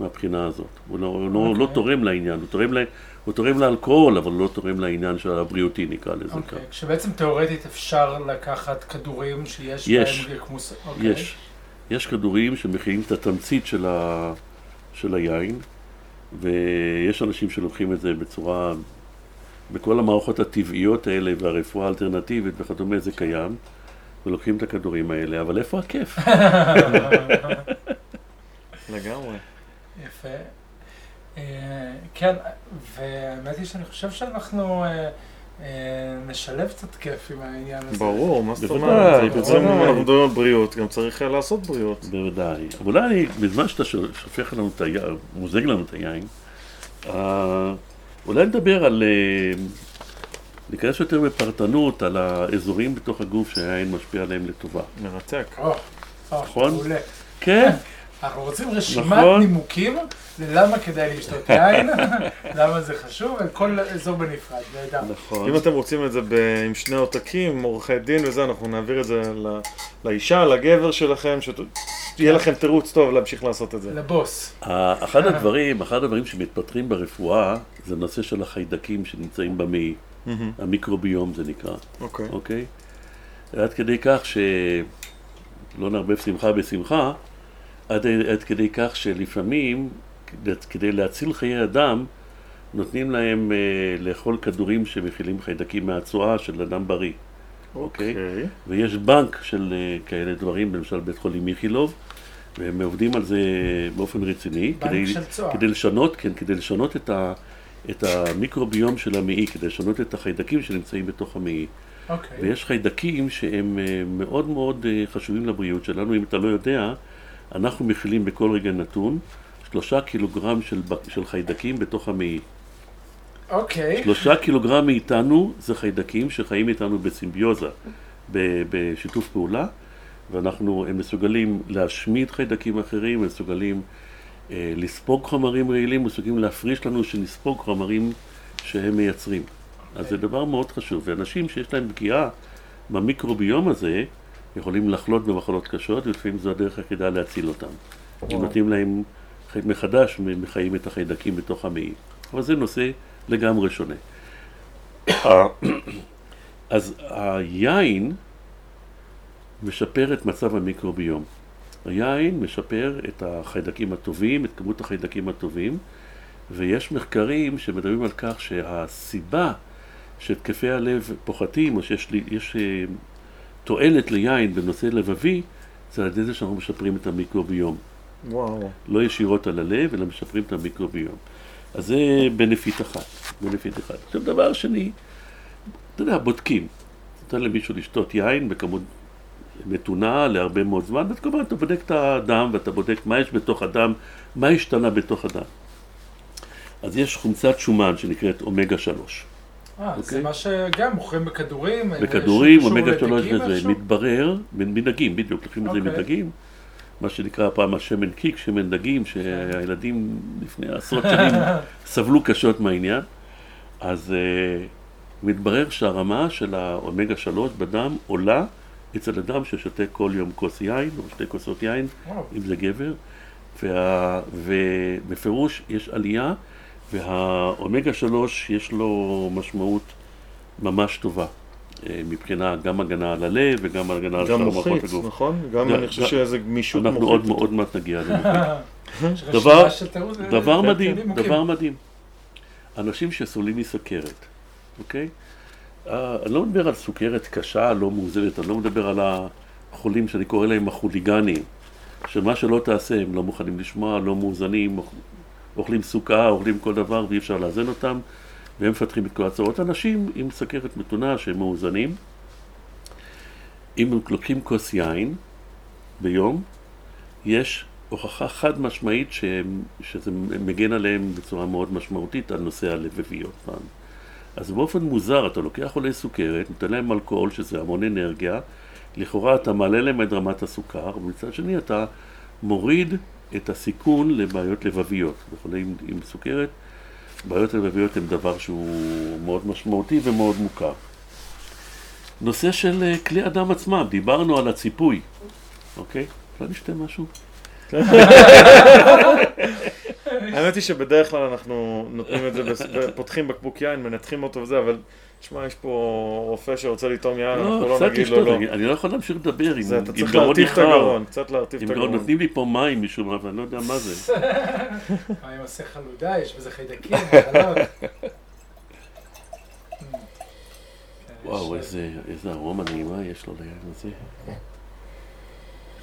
מהבחינה הזאת. הוא לא, הוא לא, אוקיי. לא תורם לעניין, הוא תורם, ל, הוא תורם לאלכוהול, אבל הוא לא תורם לעניין של הבריאותי נקרא לזה אוקיי, כך. כשבעצם תיאורטית אפשר לקחת כדורים שיש יש. בהם גלקמוס, אוקיי. יש, יש כדורים שמכילים את התמצית של, ה, של היין, ויש אנשים שלוקחים את זה בצורה, בכל המערכות הטבעיות האלה והרפואה האלטרנטיבית וכדומה זה קיים, ולוקחים את הכדורים האלה, אבל איפה הכיף? [LAUGHS] לגמרי. יפה. אה, כן, והאמת היא שאני חושב שאנחנו אה, אה, נשלב קצת כיף עם העניין הזה. ברור, מה זאת בוודאי, אומרת? אם בוודאי. אנחנו מדברים על בריאות, גם צריך לעשות בריאות. בוודאי. אבל אולי בזמן שאתה שופך לנו את היין, מוזג לנו את היין, אולי נדבר על, אה, ניכנס יותר בפרטנות על האזורים בתוך הגוף שהיין משפיע עליהם לטובה. מרתק. או, או, נכון? כן, אנחנו רוצים רשימת נכון. נימוקים ללמה כדאי לשתות יין, [LAUGHS] למה זה חשוב, וכל אזור בנפרד, נהדר. נכון. אם אתם רוצים את זה ב- עם שני עותקים, עורכי דין וזה, אנחנו נעביר את זה ל- לאישה, לגבר שלכם, שיהיה לכם תירוץ טוב להמשיך לעשות את זה. לבוס. אחד הדברים, אחד הדברים שמתפתחים ברפואה, זה נושא של החיידקים שנמצאים במעי. המיקרוביום זה נקרא. אוקיי. אוקיי? עד כדי כך שלא נערבב שמחה בשמחה, עד, עד כדי כך שלפעמים, כדי, להציל חיי אדם, נותנים להם אה, לאכול כדורים שמכילים חיידקים מהצואה של אדם בריא. אוקיי? אוקיי. ויש בנק של אה, כאלה דברים, למשל בית חולים איכילוב, והם עובדים על זה באופן רציני, בנק כדי, של צואה. כדי לשנות, כן, כדי לשנות את, ה, את המיקרוביום של המעי, כדי לשנות את החיידקים שנמצאים בתוך המעי. אוקיי. ויש חיידקים שהם אה, מאוד מאוד אה, חשובים לבריאות שלנו. אם אתה לא יודע, אנחנו מכילים בכל רגע נתון שלושה קילוגרם של, של חיידקים בתוך המעי. אוקיי. שלושה קילוגרם מאיתנו זה חיידקים שחיים איתנו בסימביוזה, ב- בשיתוף פעולה, ואנחנו הם מסוגלים להשמיד חיידקים אחרים, הם מסוגלים אה, לספוג חומרים רעילים, מסוגלים להפריש לנו שנספוג חומרים שהם מייצרים. אז זה דבר מאוד חשוב, ואנשים שיש להם פגיעה במיקרוביום הזה, יכולים לחלות במחלות קשות, ולפעמים זו הדרך היחידה להציל אותם. אם. נותנים להם מחדש, מחיים את החיידקים בתוך המעי. אבל זה נושא לגמרי שונה. [COUGHS] אז היין משפר את מצב המיקרוביום. היין משפר את החיידקים הטובים, את כמות החיידקים הטובים, ויש מחקרים שמדברים על כך שהסיבה שהתקפי הלב פוחתים, או שיש תועלת ליין בנושא לבבי, זה על ידי זה שאנחנו משפרים את המיקרוביום. וואו. לא ישירות על הלב, אלא משפרים את המיקרוביום. אז זה benefit אחת, benefit אחד. עכשיו דבר שני, אתה יודע, בודקים. נותן למישהו לשתות יין בכמות מתונה להרבה מאוד זמן, ואז כמובן אתה בודק את הדם ואתה בודק מה יש בתוך הדם, מה השתנה בתוך הדם. אז יש חומצת שומן שנקראת אומגה 3. אה, זה אוקיי. מה שגם מוכרים בכדורים. אה, בכדורים, אומגה 3 לדגים וזה? מתברר, מנהגים, בדיוק, לוקחים את זה אוקיי. מדגים, מה שנקרא פעם השמן קיק, שמן דגים, שהילדים לפני עשרות שנים [LAUGHS] סבלו קשות מהעניין, אז uh, מתברר שהרמה של האומגה 3 בדם עולה אצל אדם ששותה כל יום כוס יין, או שתי כוסות יין, אם זה גבר, וה, ובפירוש יש עלייה, והאומגה 3 יש לו משמעות ממש טובה, אה, מבחינה גם הגנה על הלב וגם הגנה על שאר גם מערכות מוחית, הגוף. נכון? גם גם- אני חושב גם- שאיזה גמישות אנחנו מוחית. עוד מאוד מעט נגיע רשימה [LAUGHS] דבר- כן, מדהים. דבר מדהים. אנשים שסובלים מסוכרת, אוקיי? אה, אני לא מדבר על סוכרת קשה, לא מאוזנת, אני לא מדבר על החולים שאני קורא להם החוליגנים, שמה שלא תעשה הם לא מוכנים לשמוע, לא מאוזנים, אוכלים סוכה, אוכלים כל דבר ואי אפשר לאזן אותם, והם מפתחים את כל הצרות. אנשים עם סוכרת מתונה שהם מאוזנים, אם לוקחים כוס יין ביום, יש הוכחה חד משמעית ש... שזה מגן עליהם בצורה מאוד משמעותית על נושא הלבביות. אז באופן מוזר, אתה לוקח חולי סוכרת, נותן להם אלכוהול, שזה המון אנרגיה, לכאורה אתה מעלה להם את רמת הסוכר, ומצד שני אתה מוריד את הסיכון לבעיות לבביות. בחולים עם סוכרת, בעיות לבביות הן דבר שהוא מאוד משמעותי ומאוד מוכר. נושא של אה, כלי אדם עצמם, דיברנו על הציפוי, אוקיי? אפשר לשתה משהו? [LAUGHS] האמת היא שבדרך כלל אנחנו נותנים את זה, פותחים בקבוק יין, מנתחים אותו וזה, אבל תשמע, יש פה רופא שרוצה לטעום יין, לא, אנחנו לא נגיד לו לא. אני לא יכול להמשיך לדבר עם אתה צריך להרטיב את הגרון, קצת להרטיב את הגרון. נותנים לי פה מים משום מה, ואני לא יודע מה זה. [LAUGHS] מים עושה חלודה, יש בזה חיידקים, חלב. [LAUGHS] וואו, איזה ארומה נעימה יש לו ליין הזה.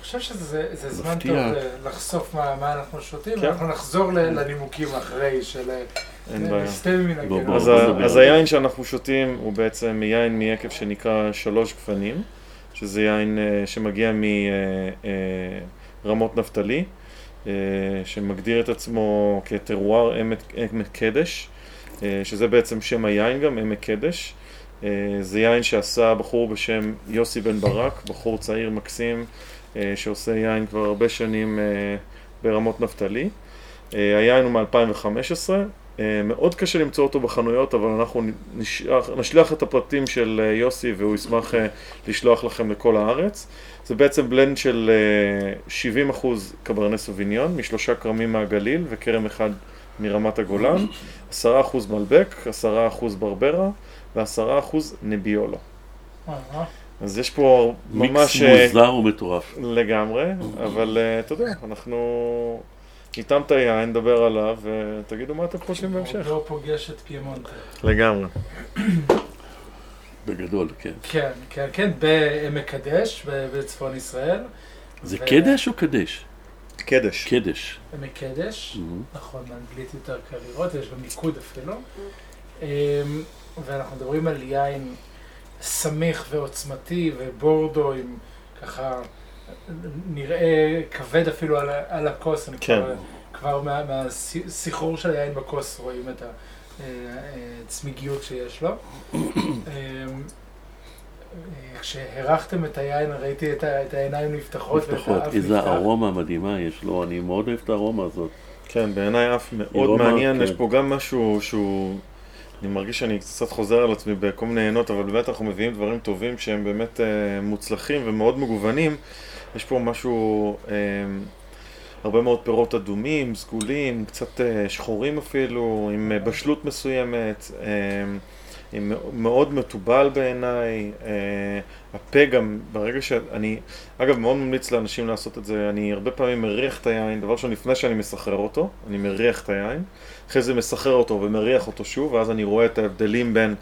חושב שזה זמן טוב לחשוף מה, אנחנו שותים, כן. ואנחנו נחזור לנימוקים אחרי של... אה, אין בעיה. אז, אז היין שאנחנו שותים הוא בעצם יין מיקב שנקרא שלוש גפנים, שזה יין uh, שמגיע מרמות uh, uh, נפתלי, שמגדיר את עצמו כטרואר עמק קדש, שזה בעצם שם היין גם, עמק קדש. זה יין שעשה בחור בשם יוסי בן ברק, בחור צעיר מקסים. אה, שעושה יין כבר הרבה שנים אה, ברמות נפתלי. אה, היין הוא מ-2015, מאוד קשה למצוא אותו בחנויות, אבל אנחנו נשלח, נשלח את הפרטים של יוסי והוא ישמח לשלוח לכם לכל הארץ. זה בעצם בלנד של 70% קברנס סוביניון, משלושה כרמים מהגליל וכרם אחד מרמת הגולן, 10% מלבק, 10% ברברה ו-10% נביולו. אז יש פה ממש... מיקס מוזר ומטורף. לגמרי, אבל אתה יודע, אנחנו ניתן את היין, נדבר עליו, ותגידו מה אתם חושבים בהמשך. לא פוגש את פיימונטה. לגמרי. בגדול, כן. כן, כן, כן, בעמק קדש, בצפון ישראל. זה קדש או קדש? קדש. קדש. עמק קדש, נכון, באנגלית יותר קל לראות, יש גם מיקוד אפילו. אמ, ואנחנו מדברים על יין סמיך ועוצמתי ובורדו עם ככה נראה כבד אפילו על, על הכוס, אני כן. כבר, כבר מה, מהסחרור של היין בכוס רואים את הצמיגיות שיש לו. [COUGHS] אמ, כשהרחתם את היין ראיתי את, את העיניים נפתחות. נפתחות, איזה ארומה מדהימה יש לו, אני מאוד אוהב את הארומה הזאת. כן, בעיניי אף מאוד מעניין, כן. יש פה גם משהו שהוא... אני מרגיש שאני קצת חוזר על עצמי בכל מיני עיינות, אבל באמת אנחנו מביאים דברים טובים שהם באמת אה, מוצלחים ומאוד מגוונים. יש פה משהו, אה, הרבה מאוד פירות אדומים, סגולים, קצת אה, שחורים אפילו, עם אה, בשלות מסוימת. אה, עם מאוד מתובל בעיניי, אה, הפה גם, ברגע שאני, אגב מאוד ממליץ לאנשים לעשות את זה, אני הרבה פעמים מריח את היין, דבר ראשון לפני שאני מסחרר אותו, אני מריח את היין, אחרי זה מסחרר אותו ומריח אותו שוב, ואז אני רואה את ההבדלים בין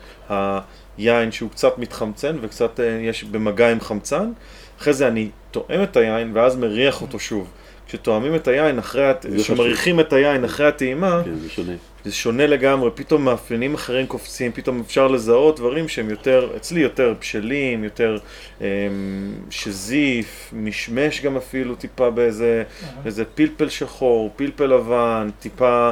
היין שהוא קצת מתחמצן וקצת אה, יש במגע עם חמצן, אחרי זה אני תואם את היין ואז מריח אותו שוב. כשתואמים את היין אחרי, כשמריחים את היין אחרי הטעימה, כן, זה שונה. זה שונה לגמרי, פתאום מאפיינים אחרים קופצים, פתאום אפשר לזהות דברים שהם יותר, אצלי יותר בשלים, יותר אמ, שזיף, משמש גם אפילו טיפה באיזה איזה פלפל שחור, פלפל לבן, טיפה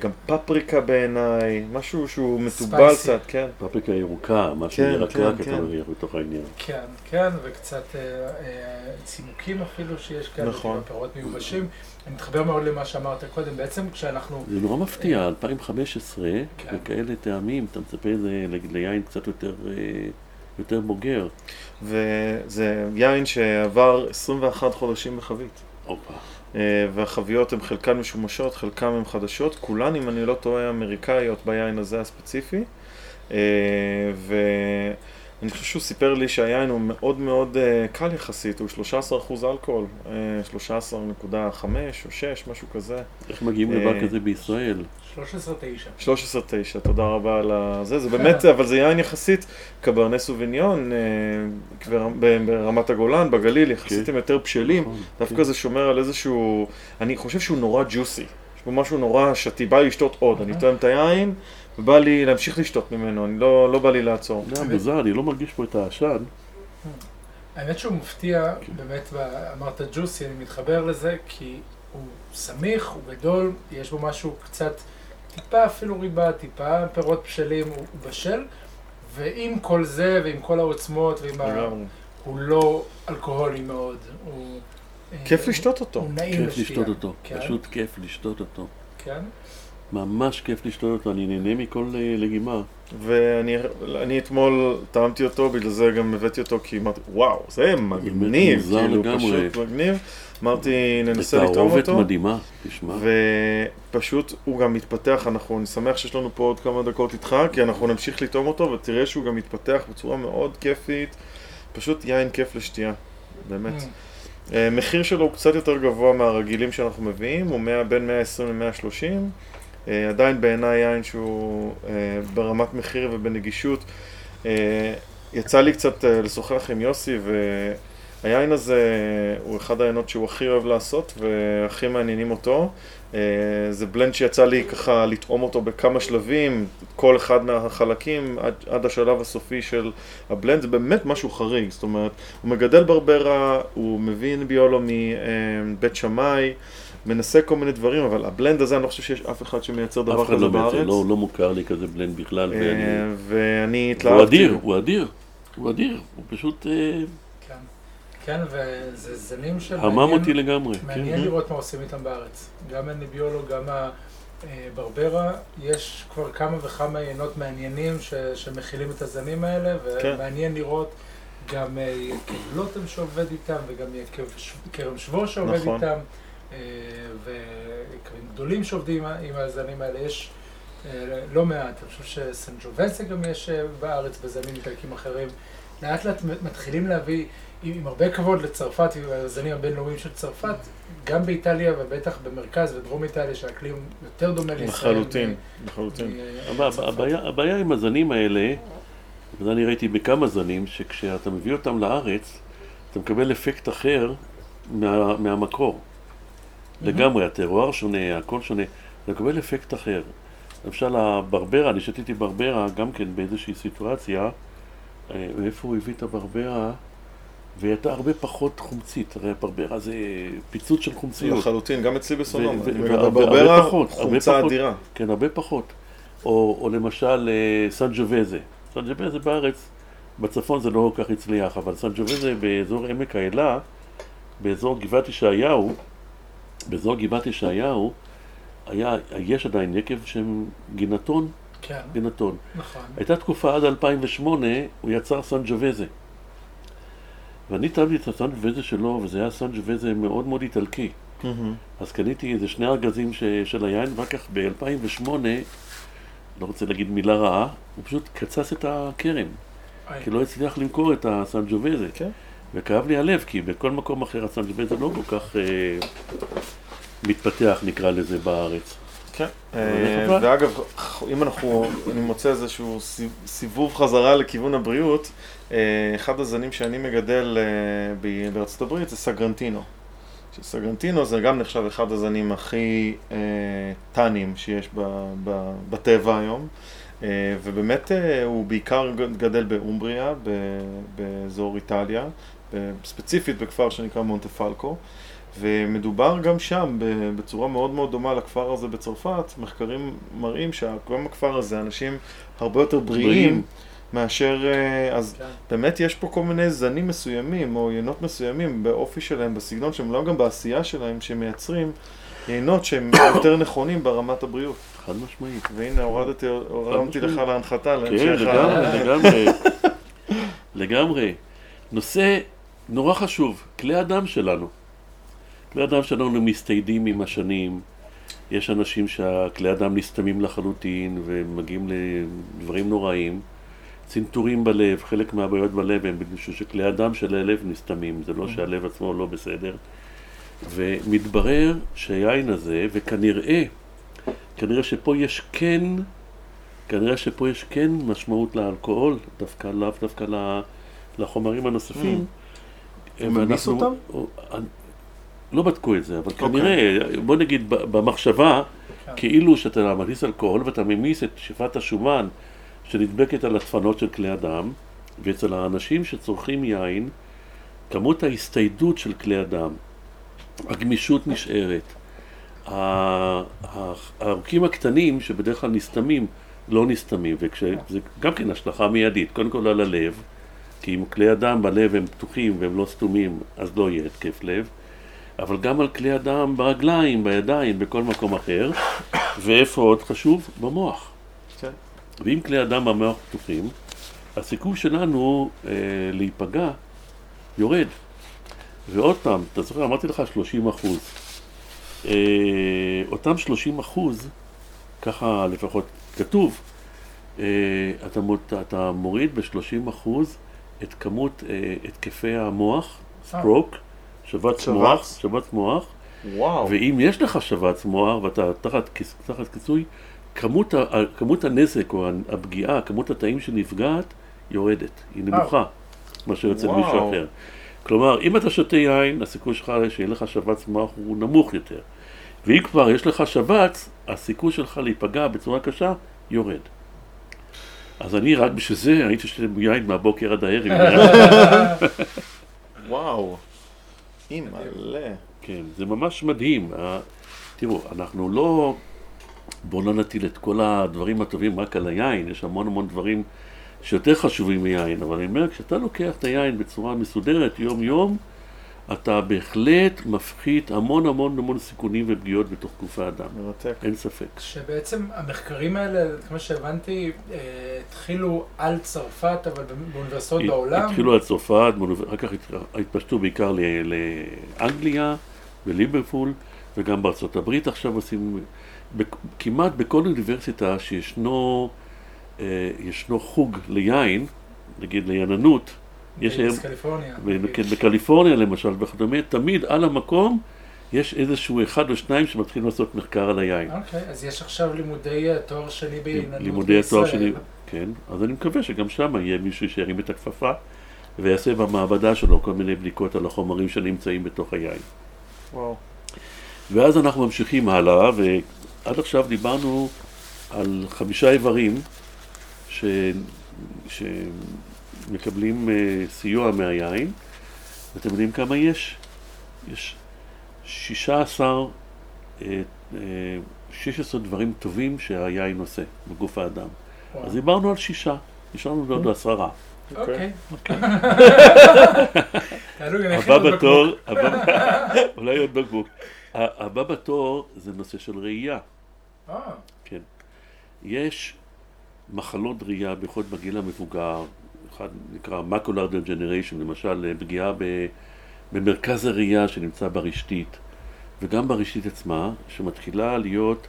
גם פפריקה בעיניי, משהו שהוא מתובל קצת, כן. פפריקה ירוקה, משהו כן, ירקרק כן, אתה כן. מריח בתוך העניין. כן, כן, וקצת אה, אה, צימוקים אפילו שיש כאלה, נכון. פירות מיובשים. אני מתחבר מאוד למה שאמרת קודם, בעצם כשאנחנו... זה נורא מפתיע, 2015, כן. וכאלה טעמים, אתה מצפה זה ליין קצת יותר, יותר בוגר. וזה יין שעבר 21 חודשים בחבית. אופה. אה, והחביות הן חלקן משומשות, חלקן הן חדשות, כולן, אם אני לא טועה, אמריקאיות ביין הזה הספציפי. אה, ואני חושב שהוא סיפר לי שהיין הוא מאוד מאוד אה, קל יחסית, הוא 13% אלכוהול, 13.5 או 6, משהו כזה. איך מגיעים לדבר כזה בישראל? 13-9. 13-9, תודה רבה על זה. זה [LAUGHS] באמת, אבל זה יין יחסית קברנס סוביניון, אה, ברמת הגולן, בגליל, יחסית הם יותר בשלים. נכון, דווקא כן. זה שומר על איזשהו, אני חושב שהוא נורא ג'וסי. יש פה משהו נורא שתי, בא לי לשתות עוד. אני טועם את היין, ובא לי להמשיך לשתות ממנו, אני לא, לא בא לי לעצור. זה מוזר, אני לא מרגיש פה את העשן. האמת שהוא מפתיע, באמת, אמרת ג'וסי, אני מתחבר לזה, כי הוא סמיך, הוא גדול, יש בו משהו קצת, טיפה אפילו ריבה, טיפה פירות בשלים, הוא, בשל, ועם כל זה, ועם כל העוצמות, ועם ה... הוא לא אלכוהולי מאוד, הוא... כיף לשתות אותו. הוא נעים כיף לשתות אותו, כן? פשוט כיף לשתות אותו. כן? ממש כיף לשתות אותו, אני נהנה מכל אה, לגימה. ואני אתמול טעמתי אותו, בגלל זה גם הבאתי אותו, כי אמרתי, וואו, זה מגניב, כאילו, פשוט מגניב. אמרתי, ננסה לטעום אותו. תערובת מדהימה, תשמע. ופשוט הוא גם מתפתח, אנחנו, אני שמח שיש לנו פה עוד כמה דקות איתך, כי אנחנו נמשיך לטעום אותו, ותראה שהוא גם מתפתח בצורה מאוד כיפית. פשוט יין כיף לשתייה, באמת. Mm. מחיר שלו הוא קצת יותר גבוה מהרגילים שאנחנו מביאים, הוא בין 120 ל-130. אה, עדיין בעיניי יין שהוא אה, ברמת מחיר ובנגישות. אה, יצא לי קצת לשוחח עם יוסי, והיין הזה הוא אחד העיינות שהוא הכי אוהב לעשות והכי מעניינים אותו. זה בלנד שיצא לי ככה לטעום אותו בכמה שלבים, כל אחד מהחלקים עד, עד השלב הסופי של הבלנד, זה באמת משהו חריג, זאת אומרת, הוא מגדל ברברה, הוא מביא ביולו מבית שמאי, מנסה כל מיני דברים, אבל הבלנד הזה, אני לא חושב שיש אף אחד שמייצר דבר כזה לא בארץ. אף אחד לא, לא מוכר לי כזה בלנד בכלל. אה, ואני התלהבתי. הוא אדיר, הוא אדיר, הוא אדיר, הוא פשוט... אה, כן, כן, וזה זנים של... המם אותי לגמרי. מעניין כן. לראות מה עושים איתם בארץ. גם הניביולו, גם הברברה, יש כבר כמה וכמה יינות מעניינים שמכילים את הזנים האלה, כן. ומעניין לראות. גם יקב לוטם שעובד איתם, וגם כרם שבו שעובד נכון. איתם. אה, וקווים גדולים שעובדים עם הזנים האלה, יש אה, לא מעט, אני חושב שסנג'ובסה גם יש אה, בארץ בזנים איטלקים אחרים. לאט לאט מתחילים להביא, עם הרבה כבוד לצרפת והזנים הבינלאומיים של צרפת, גם באיטליה ובטח במרכז ודרום איטליה שהאקלים יותר דומה לישראל. לחלוטין, לחלוטין. הבעיה עם הזנים האלה, וזה אני ראיתי בכמה זנים, שכשאתה מביא אותם לארץ, אתה מקבל אפקט אחר מהמקור. לגמרי, הטרואר שונה, הכל שונה, זה מקבל אפקט אחר. למשל הברברה, אני שתיתי ברברה גם כן באיזושהי סיטואציה, אה, מאיפה הוא הביא את הברברה, והיא הייתה הרבה פחות חומצית, הרי הברברה זה פיצוץ של חומציות. לחלוטין, גם אצלי בסונום, הברברה חומצה אדירה. כן, הרבה פחות. או, או למשל אה, סנג'ווזה, סנג'ווזה בארץ, בצפון זה לא כל כך הצליח, אבל סנג'ווזה באזור עמק האלה, באזור גבעת ישעיהו, באזור גבעת ישעיהו, היה, יש עדיין יקב שם גינתון, כן. גינתון. נכון. הייתה תקופה עד 2008, הוא יצר סנג'ווזה. ואני טעמתי את הסנג'ווזה שלו, וזה היה סנג'ווזה מאוד מאוד איטלקי. Mm-hmm. אז קניתי איזה שני ארגזים ש... של היין, ואחר כך ב-2008, לא רוצה להגיד מילה רעה, הוא פשוט קצץ את הכרם. כי לא הצליח למכור את הסנג'ווזה. כן. וכאב לי הלב, כי בכל מקום אחר הסנג'וויזה לא כל כך אה, מתפתח, נקרא לזה, בארץ. כן, אה, ואגב, אם אנחנו, אני מוצא איזשהו סיבוב חזרה לכיוון הבריאות, אה, אחד הזנים שאני מגדל אה, בארצות הברית זה סגרנטינו. סגרנטינו זה גם נחשב אחד הזנים הכי אה, טאנים שיש ב, ב, בטבע היום, אה, ובאמת אה, הוא בעיקר גדל באומבריה, באזור איטליה, ספציפית בכפר שנקרא מונטה פלקו, ומדובר גם שם בצורה מאוד מאוד דומה לכפר הזה בצרפת, מחקרים מראים שגם הכפר הזה אנשים הרבה יותר בריאים. בריאים. מאשר, אה, אז כן. באמת יש פה כל מיני זנים מסוימים או יינות מסוימים באופי שלהם, בסגנון שלהם, לא גם בעשייה שלהם, שמייצרים יינות שהם [COUGHS] יותר נכונים ברמת הבריאות. חד משמעית. והנה הורדתי, הורדתי לך להנחתה להמשך כן, לגמרי, [LAUGHS] לגמרי. לגמרי. נושא נורא חשוב, כלי הדם שלנו. כלי הדם שלנו מסתיידים עם השנים, יש אנשים שהכלי הדם נסתמים לחלוטין ומגיעים לדברים נוראים. צנתורים בלב, חלק מהבעיות בלב הם בגלל שכלי הדם של הלב נסתמים, זה לא mm. שהלב עצמו לא בסדר. ומתברר שהיין הזה, וכנראה, כנראה שפה יש כן, כנראה שפה יש כן משמעות לאלכוהול, דווקא לאו דווקא לחומרים הנוספים. Mm. וממיס אותם? לא בדקו את זה, אבל okay. אוקיי. כנראה, בוא נגיד במחשבה, okay. כן. כאילו שאתה מכניס אלכוהול ואתה ממיס את שפעת השומן שנדבקת על הדפנות של כלי הדם, ואצל האנשים שצורכים יין, כמות ההסתיידות של כלי הדם, הגמישות נשארת, ה- ה- העורקים הקטנים שבדרך כלל נסתמים, לא נסתמים, וזה גם כן השלכה מיידית, קודם כל על הלב, כי אם כלי הדם בלב הם פתוחים והם לא סתומים, אז לא יהיה התקף לב, אבל גם על כלי הדם ברגליים, בידיים, בכל מקום אחר, ואיפה עוד חשוב? במוח. כן. ואם כלי הדם במוח פתוחים, הסיכוי שלנו אה, להיפגע יורד. ועוד פעם, אתה זוכר, אמרתי לך 30 אחוז. אה, אותם 30 אחוז, ככה לפחות כתוב, אה, אתה, מות, אתה מוריד ב-30 אחוז את כמות אה, התקפי המוח, סטרוק, שבץ. מוח, שבץ מוח, וואו. ואם יש לך שבץ מוח ואתה תחת, תחת כיסוי, כמות, ה- כמות הנזק או הפגיעה, כמות התאים שנפגעת, יורדת, היא נמוכה, מאשר אצל. מישהו אחר. כלומר, אם אתה שותה יין, הסיכוי שלך שיהיה לך שבץ מוח הוא נמוך יותר. ואם כבר יש לך שבץ, הסיכוי שלך להיפגע בצורה קשה יורד. אז אני רק בשביל זה הייתי שותה יין מהבוקר עד הערב. [LAUGHS] [LAUGHS] וואו. אימא'לה. כן, זה ממש מדהים. תראו, אנחנו לא... בואו לא נטיל את כל הדברים הטובים רק על היין, יש המון המון דברים שיותר חשובים מיין, אבל אני אומר, כשאתה לוקח את היין בצורה מסודרת יום-יום, אתה בהחלט מפחית המון המון המון סיכונים ופגיעות בתוך גוף האדם, מרתק. אין ספק. שבעצם המחקרים האלה, כמו שהבנתי, אה, התחילו על צרפת, אבל באוניברסיטאות בעולם. התחילו על צרפת, אחר כך הת- התפשטו בעיקר ל- לאנגליה וליברפול, וגם בארצות הברית עכשיו עושים, כמעט בכל אוניברסיטה שישנו אה, ישנו חוג ליין, נגיד לייננות, יש היום, באיריס, קליפורניה. ב- כן, בקליפורניה למשל וכדומה, תמיד על המקום יש איזשהו אחד או שניים שמתחילים לעשות מחקר על היין. אוקיי, אז יש עכשיו לימודי אה, תואר שני בעיננות לימודי התואר בישראל. שלי, כן, אז אני מקווה שגם שם יהיה מישהו שירים את הכפפה ויעשה במעבדה שלו כל מיני בדיקות על החומרים שנמצאים בתוך היין. וואו. ואז אנחנו ממשיכים הלאה, ועד עכשיו דיברנו על חמישה איברים ש... שמקבלים אה, סיוע מהיין. אתם יודעים כמה יש? יש 16, אה, אה, 16 דברים טובים שהיין עושה בגוף האדם. וואו. אז דיברנו על שישה, נשארנו עוד עשרה. אוקיי. אוקיי. [LAUGHS] הבא בתור, הבא- [LAUGHS] אולי עוד בקבוק. הבא בתור זה נושא של ראייה. אה, כן. יש מחלות ראייה, בייחוד בגיל המבוגר, אחד נקרא מקולר דג'נריישן, למשל אה, פגיעה במרכז הראייה שנמצא ברשתית, וגם ברשתית עצמה, שמתחילה להיות,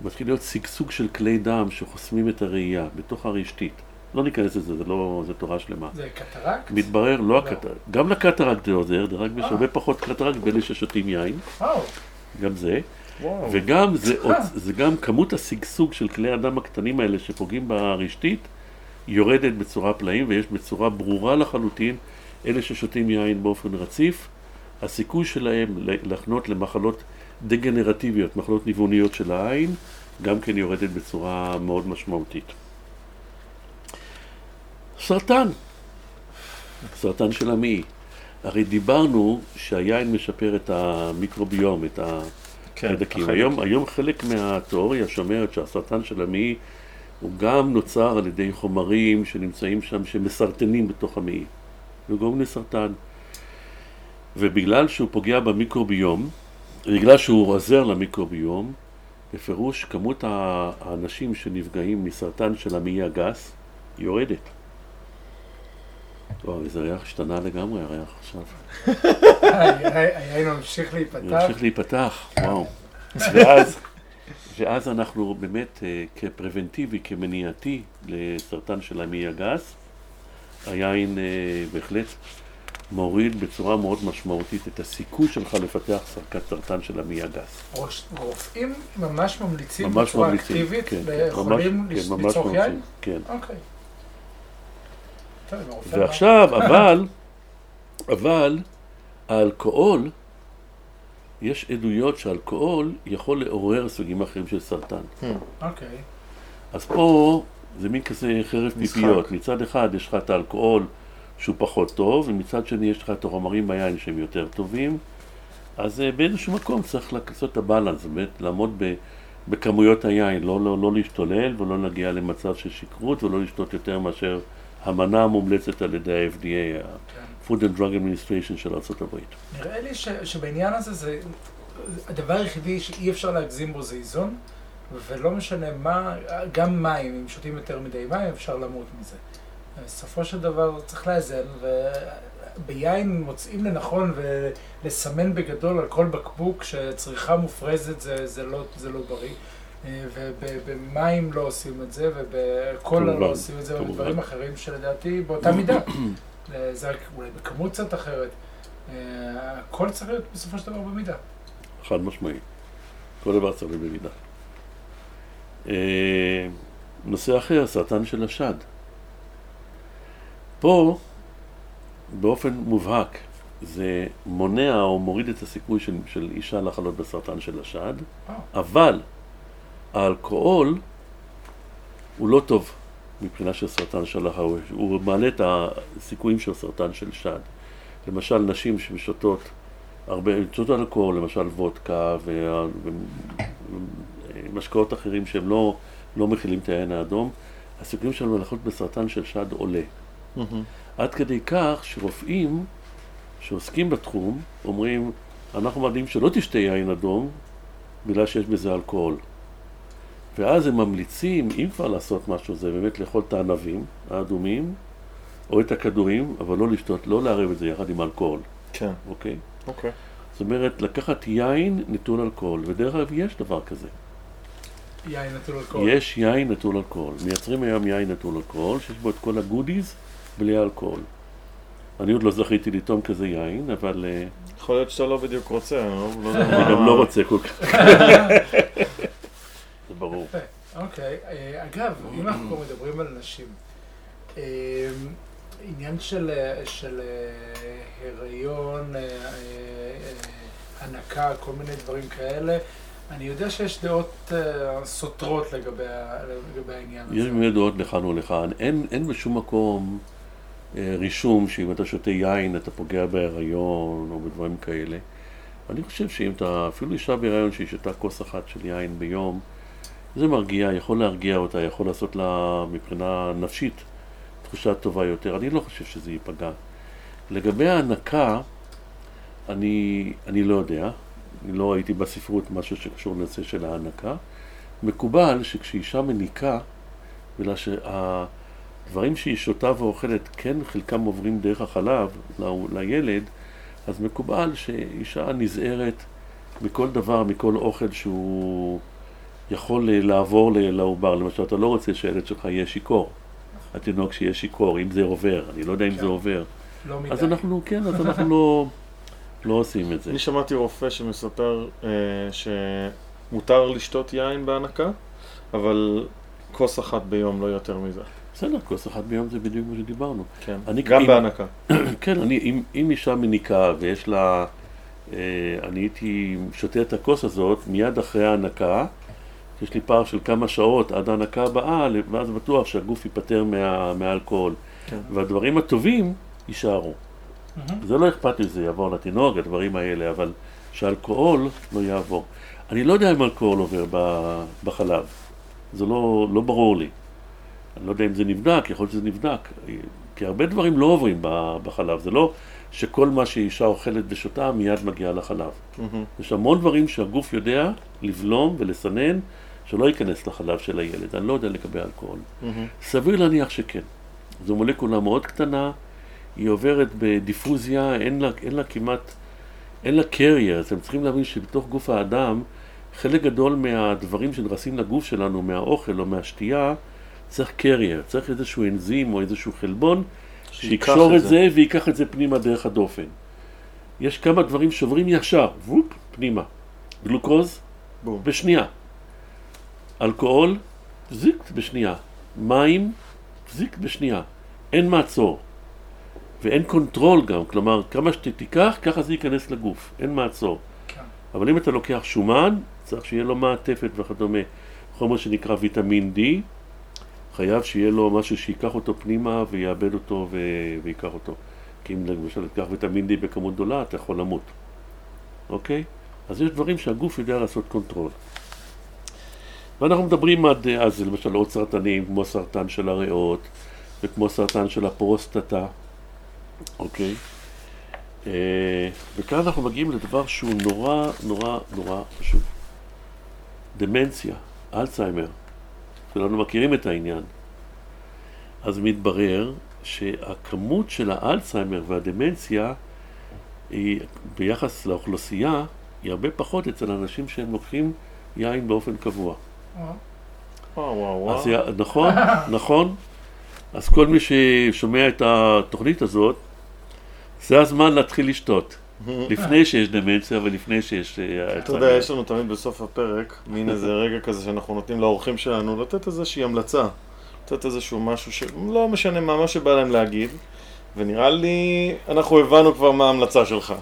מתחיל להיות שגשוג של כלי דם שחוסמים את הראייה בתוך הרשתית. לא ניכנס לזה, זה לא, זה תורה שלמה. זה קטרקט? מתברר, לא הקטרקט, גם לקטרקט זה עוזר, רק יש אה. הרבה פחות קטרקט באלה ששותים יין, גם זה. וואו. וגם זה, זה גם כמות השגשוג של כלי הדם הקטנים האלה שפוגעים ברשתית יורדת בצורה פלאים ויש בצורה ברורה לחלוטין אלה ששותים יין באופן רציף הסיכוי שלהם לחנות למחלות דגנרטיביות, מחלות ניווניות של העין גם כן יורדת בצורה מאוד משמעותית. סרטן, סרטן של המעי. הרי דיברנו שהיין משפר את המיקרוביום, את ה... כן. החיידקים. היום, היום חלק מהתיאוריה שאומרת שהסרטן של המעי הוא גם נוצר על ידי חומרים שנמצאים שם שמסרטנים בתוך המעי וגורמים לסרטן. ובגלל שהוא פוגע במיקרוביום, בגלל שהוא עוזר למיקרוביום, בפירוש כמות האנשים שנפגעים מסרטן של המעי הגס יורדת. וואו, איזה ריח השתנה לגמרי, הריח עכשיו. היין ממשיך להיפתח. ימשיך להיפתח, וואו. ואז, ואז אנחנו באמת אה, כפרבנטיבי, כמניעתי לסרטן של המעי הגס, היין אה, בהחלט מוריד בצורה מאוד משמעותית את הסיכוי שלך לפתח סרקת סרטן של המעי הגס. רופאים ממש ממליצים ממש בצורה ממליצים, אקטיבית כן, לחולים כן, ממש לצרוך ממליצים, יין? כן. אוקיי. ועכשיו, אבל, אבל, האלכוהול, יש עדויות שאלכוהול יכול לעורר סוגים אחרים של סרטן. אמר- אוקיי. אז פה זה מין כזה חרב. פיפיות. מצד אחד יש לך את האלכוהול שהוא פחות טוב, ומצד שני יש לך את החומרים ביין שהם יותר טובים, אז אה, באיזשהו מקום צריך לעשות את הבלנס, באמת לעמוד ב, בכמויות היין, לא, לא, לא להשתולל ולא להגיע למצב של שכרות ולא לשתות יותר מאשר המנה המומלצת על ידי ה-FDA, ה-Food and Drug Administration של ארה"ב. נראה לי ש, שבעניין הזה זה, הדבר היחידי שאי אפשר להגזים בו זה איזון, ולא משנה מה, גם מים, אם שותים יותר מדי מים אפשר למות מזה. בסופו של דבר צריך לאזן, וביין מוצאים לנכון ולסמן בגדול על כל בקבוק שצריכה מופרזת זה, זה, לא, זה לא בריא. ובמים לא עושים את זה, ובקולה לא עושים את זה, ובדברים אחרים שלדעתי באותה מידה. זה רק אולי בכמות קצת אחרת. הכל צריך להיות בסופו של דבר במידה. חד משמעי. כל דבר צריך להיות במידה. אה, נושא אחר, סרטן של השד. פה, באופן מובהק, זה מונע או מוריד את הסיכוי של, של אישה לחלות בסרטן של השד, אה. אבל האלכוהול הוא לא טוב מבחינה של סרטן של החלב, הוא מעלה את הסיכויים של סרטן של שד. למשל, נשים ששותות הרבה, שותות אלכוהול, למשל וודקה ומשקאות אחרים שהם לא, לא מכילים את העין האדום, הסיכויים שלהם ללכות בסרטן של שד עולה. מהמם. עד כדי כך שרופאים שעוסקים בתחום אומרים, אנחנו מעדיפים שלא תשתה יין אדום בגלל שיש בזה אלכוהול. ואז הם ממליצים, אם כבר לעשות משהו, זה באמת לאכול את הענבים האדומים או את הכדורים, אבל לא לשתות, לא לערב את זה יחד עם אלכוהול, כן, אוקיי? אוקיי. זאת אומרת, לקחת יין נטול אלכוהול, ודרך אגב יש דבר כזה. יין נטול אלכוהול. יש יין נטול אלכוהול. מייצרים היום יין נטול אלכוהול, שיש בו את כל הגודיז בלי אלכוהול. אני עוד לא זכיתי לטעום כזה יין, אבל אה, יכול להיות שאתה לא בדיוק רוצה, אני לא- לא יודע אני. גם לא רוצה כל כך. [LAUGHS] ברור. אוקיי. אה, אגב, אם אנחנו כבר מדברים על נשים, אה, עניין של, אה, של הריון, הנקה, כל מיני דברים כאלה, אני יודע שיש דעות סותרות לגבי, העניין יש הזה. באמת דעות לכאן ולכאן. אין, אין בשום מקום רישום שאם אתה שותה יין אתה פוגע בהיריון או בדברים כאלה. אני חושב שאם אתה, אפילו אישה בהיריון שהיא שותה כוס אחת של יין ביום, זה מרגיע, יכול להרגיע אותה, יכול לעשות לה מבחינה נפשית תחושה טובה יותר. אני לא חושב שזה ייפגע. לגבי ההנקה, אני, אני לא יודע, אני לא ראיתי בספרות משהו שקשור לנושא של ההנקה. מקובל שכשאישה מניקה, בגלל שהדברים שהיא שותה ואוכלת, כן חלקם עוברים דרך החלב ל- לילד, אז מקובל שאישה נזהרת מכל דבר, מכל אוכל שהוא יכול אה, לעבור לעובר. למשל, אתה לא רוצה שהילד שלך יהיה שיכור. התינוק שיהיה שיכור, אם זה עובר, אני לא יודע אם כן. זה עובר. לא מדי. אז אנחנו, כן, אז אנחנו [LAUGHS] לא, לא עושים את זה. אני שמעתי רופא שמספר אה, שמותר לשתות יין בהנקה, אבל כוס אחת ביום, לא יותר מזה. בסדר, כוס אחת ביום זה בדיוק מה שדיברנו. כן. אני גם אם- בהנקה. [CLEARS THROAT] כן, אני, אם, אם אישה מניקה ויש לה, אה, אני הייתי שותה את הכוס הזאת מיד אחרי ההנקה, יש לי פער של כמה שעות עד ההנקה הבאה, ואז בטוח שהגוף ייפטר מה, מהאלכוהול. כן. והדברים הטובים יישארו. מהמם. זה לא אכפת לי, זה יעבור לתינוק, הדברים האלה, אבל שאלכוהול לא יעבור. אני לא יודע אם אלכוהול עובר בחלב, זה לא, לא ברור לי. אני לא יודע אם זה נבדק, יכול להיות שזה נבדק. כי הרבה דברים לא עוברים בחלב, זה לא שכל מה שאישה אוכלת ושותה מיד מגיע לחלב. מהמם. יש המון דברים שהגוף יודע לבלום ולסנן שלא ייכנס לחלב של הילד. אני לא יודע לגבי אלכוהול. סביר להניח שכן. זו מולקולה מאוד קטנה, היא עוברת בדיפוזיה, אין לה, אין לה כמעט, אין לה קרייר. אתם צריכים להבין שבתוך גוף האדם, חלק גדול מהדברים שנכנסים לגוף שלנו, מהאוכל או מהשתייה, צריך קרייר, צריך איזשהו אנזים או איזשהו חלבון שיקשור את זה וייקח את זה פנימה דרך הדופן. יש כמה דברים שעוברים ישר, וופ, פנימה. גלוקוז, בום. בשנייה. אלכוהול, זיק בשנייה. מים, זיק בשנייה. אין מעצור. ואין control גם, כלומר, כמה שתיקח, ככה זה ייכנס לגוף. אין מעצור. כן. אבל אם אתה לוקח שומן, צריך שיהיה לו מעטפת וכדומה. חומר שנקרא ויטמין D, חייב שיהיה לו משהו שייקח אותו פנימה ויעבד אותו ו... ויקח אותו. כי אם למשל תיקח ויטמין D בכמות גדולה, אתה יכול למות, אוקיי? אז יש דברים שהגוף יודע לעשות control. ואנחנו מדברים עד אז למשל עוד סרטנים, כמו סרטן של הריאות, וכמו סרטן של הפרוסטטה, אוקיי? אה, וכאן אנחנו מגיעים לדבר שהוא נורא נורא נורא חשוב. דמנציה, אלצהיימר. כולנו מכירים את העניין. אז מתברר שהכמות של האלצהיימר והדמנציה היא ביחס לאוכלוסייה היא הרבה פחות אצל אנשים שהם לוקחים יין באופן קבוע. וואו, וואו, וואו. זה- נכון, [LAUGHS] נכון. אז כל מי ששומע את התוכנית הזאת, זה הזמן להתחיל לשתות. [LAUGHS] לפני שיש דמנציה ולפני שיש... אה, אתה יודע, יש לנו תמיד בסוף הפרק מין איזה [LAUGHS] רגע כזה שאנחנו נותנים לאורחים שלנו לתת איזושהי המלצה. לתת איזשהו משהו שלא משנה מה, מה שבא להם להגיד. ונראה לי, אנחנו הבנו כבר מה ההמלצה שלך.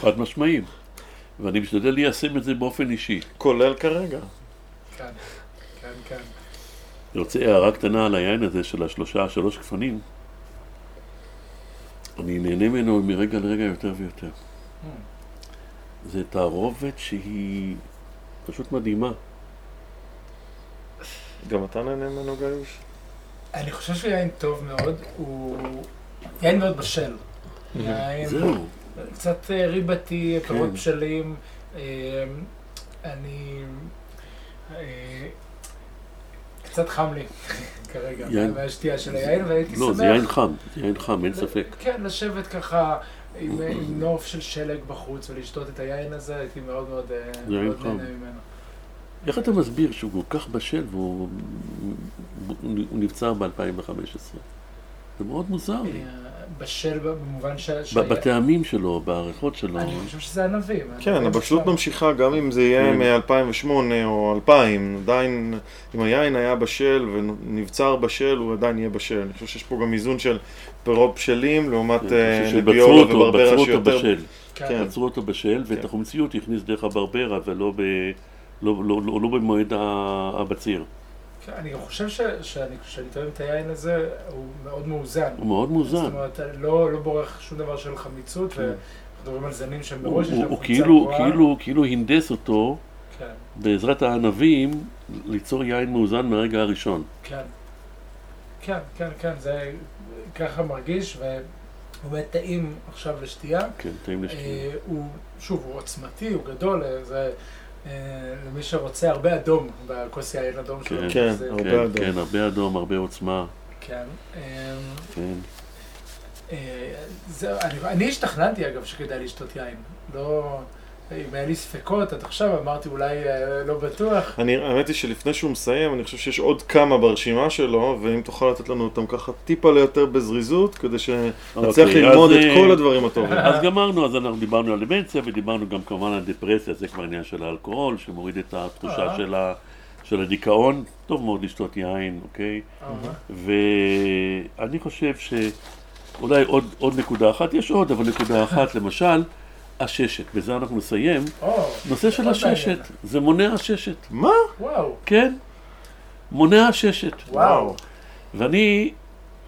חד משמעיים. ואני משתדל ליישם את זה באופן אישי. כולל כרגע. כן, כן, כן. אני רוצה הערה קטנה על היין הזה של השלושה, שלוש גפנים. אני נהנה ממנו מרגע לרגע יותר ויותר. זה תערובת שהיא פשוט מדהימה. גם אתה נהנה ממנו גאיוש? אני חושב שהוא יין טוב מאוד, הוא יין מאוד בשל. יין זהו. קצת אה, ריבתי, פירות כן. בשלים. אה, אני... אה, קצת חם לי [LAUGHS] כרגע, מהשתייה של היין, והייתי לא, שמח... זה יין חם, זה יין חם, אין ספק. כן, לשבת ככה עם, עם נוף של שלג בחוץ ולשתות את היין הזה, הייתי מאוד מאוד, אה. נהנה ממנו. איך אתה מסביר שהוא כל כך בשל והוא הוא נבצר ב-2015? זה מאוד מוזר לי. אה, בשל במובן ש... בטעמים שלו, בעריכות שלו. אני חושב שזה ענבים. כן, הבשלות. ממשיכה גם אם זה יהיה כן. מ-2008 או 2000, עדיין, אם היין היה בשל ונבצר בשל, הוא עדיין יהיה בשל. אני חושב שיש פה גם איזון של פירות בשלים לעומת אני אה, נביולה וברברה בצרו אותו שיותר... בשל. כן. כן. עצרו אותו בשל, ואת החומציות הכניס דרך הברברה ולא. לא, לא, לא, במועד הבציר. כן, אני חושב ש- שאני, כשאני טועם את היין הזה, הוא מאוד מאוזן. הוא מאוד זאת מוזן. אומרת, לא, לא בורח שום דבר של חמיצות, כן. ואנחנו מדברים על זנים הוא, שמראש יש הוא, להם הוא חומצה כאילו, גבוהה. כאילו, כאילו הנדס אותו כן, בעזרת הענבים ליצור יין מאוזן מהרגע הראשון. כן. כן, כן, כן, זה ככה מרגיש, והוא באמת טעים עכשיו לשתייה. כן, טעים לשתייה. אה, הוא, שוב, הוא עוצמתי, הוא גדול, אה, זה למי שרוצה הרבה אדום בכוס יין אדום שלו. כן, כן, זה- הרבה כן, אדום. כן, הרבה אדום, הרבה עוצמה. כן. אה, כן. אה, אני השתכננתי אגב שכדאי לשתות יין. לא, אם היה לי ספקות עד עכשיו, אמרתי אולי אה, לא בטוח. אני, האמת היא שלפני שהוא מסיים, אני חושב שיש עוד כמה ברשימה שלו, ואם תוכל לתת לנו אותם ככה טיפה ליותר בזריזות, כדי שנצליח אוקיי, ללמוד אז, את אה, כל הדברים הטובים. אז גמרנו, אז אנחנו דיברנו על דמנציה ודיברנו גם כמובן על דיפרסיה, זה כבר עניין של האלכוהול, שמוריד את התחושה אה. של, ה, של הדיכאון. טוב מאוד לשתות יין, אוקיי? ואני חושב שאולי עוד, עוד נקודה אחת, יש עוד, אבל נקודה אחת, למשל, עששת, בזה אנחנו נסיים. או, נושא של מעניין. עששת, זה מונע עששת, מה? וואו, כן? מונע עששת. וואו. ואני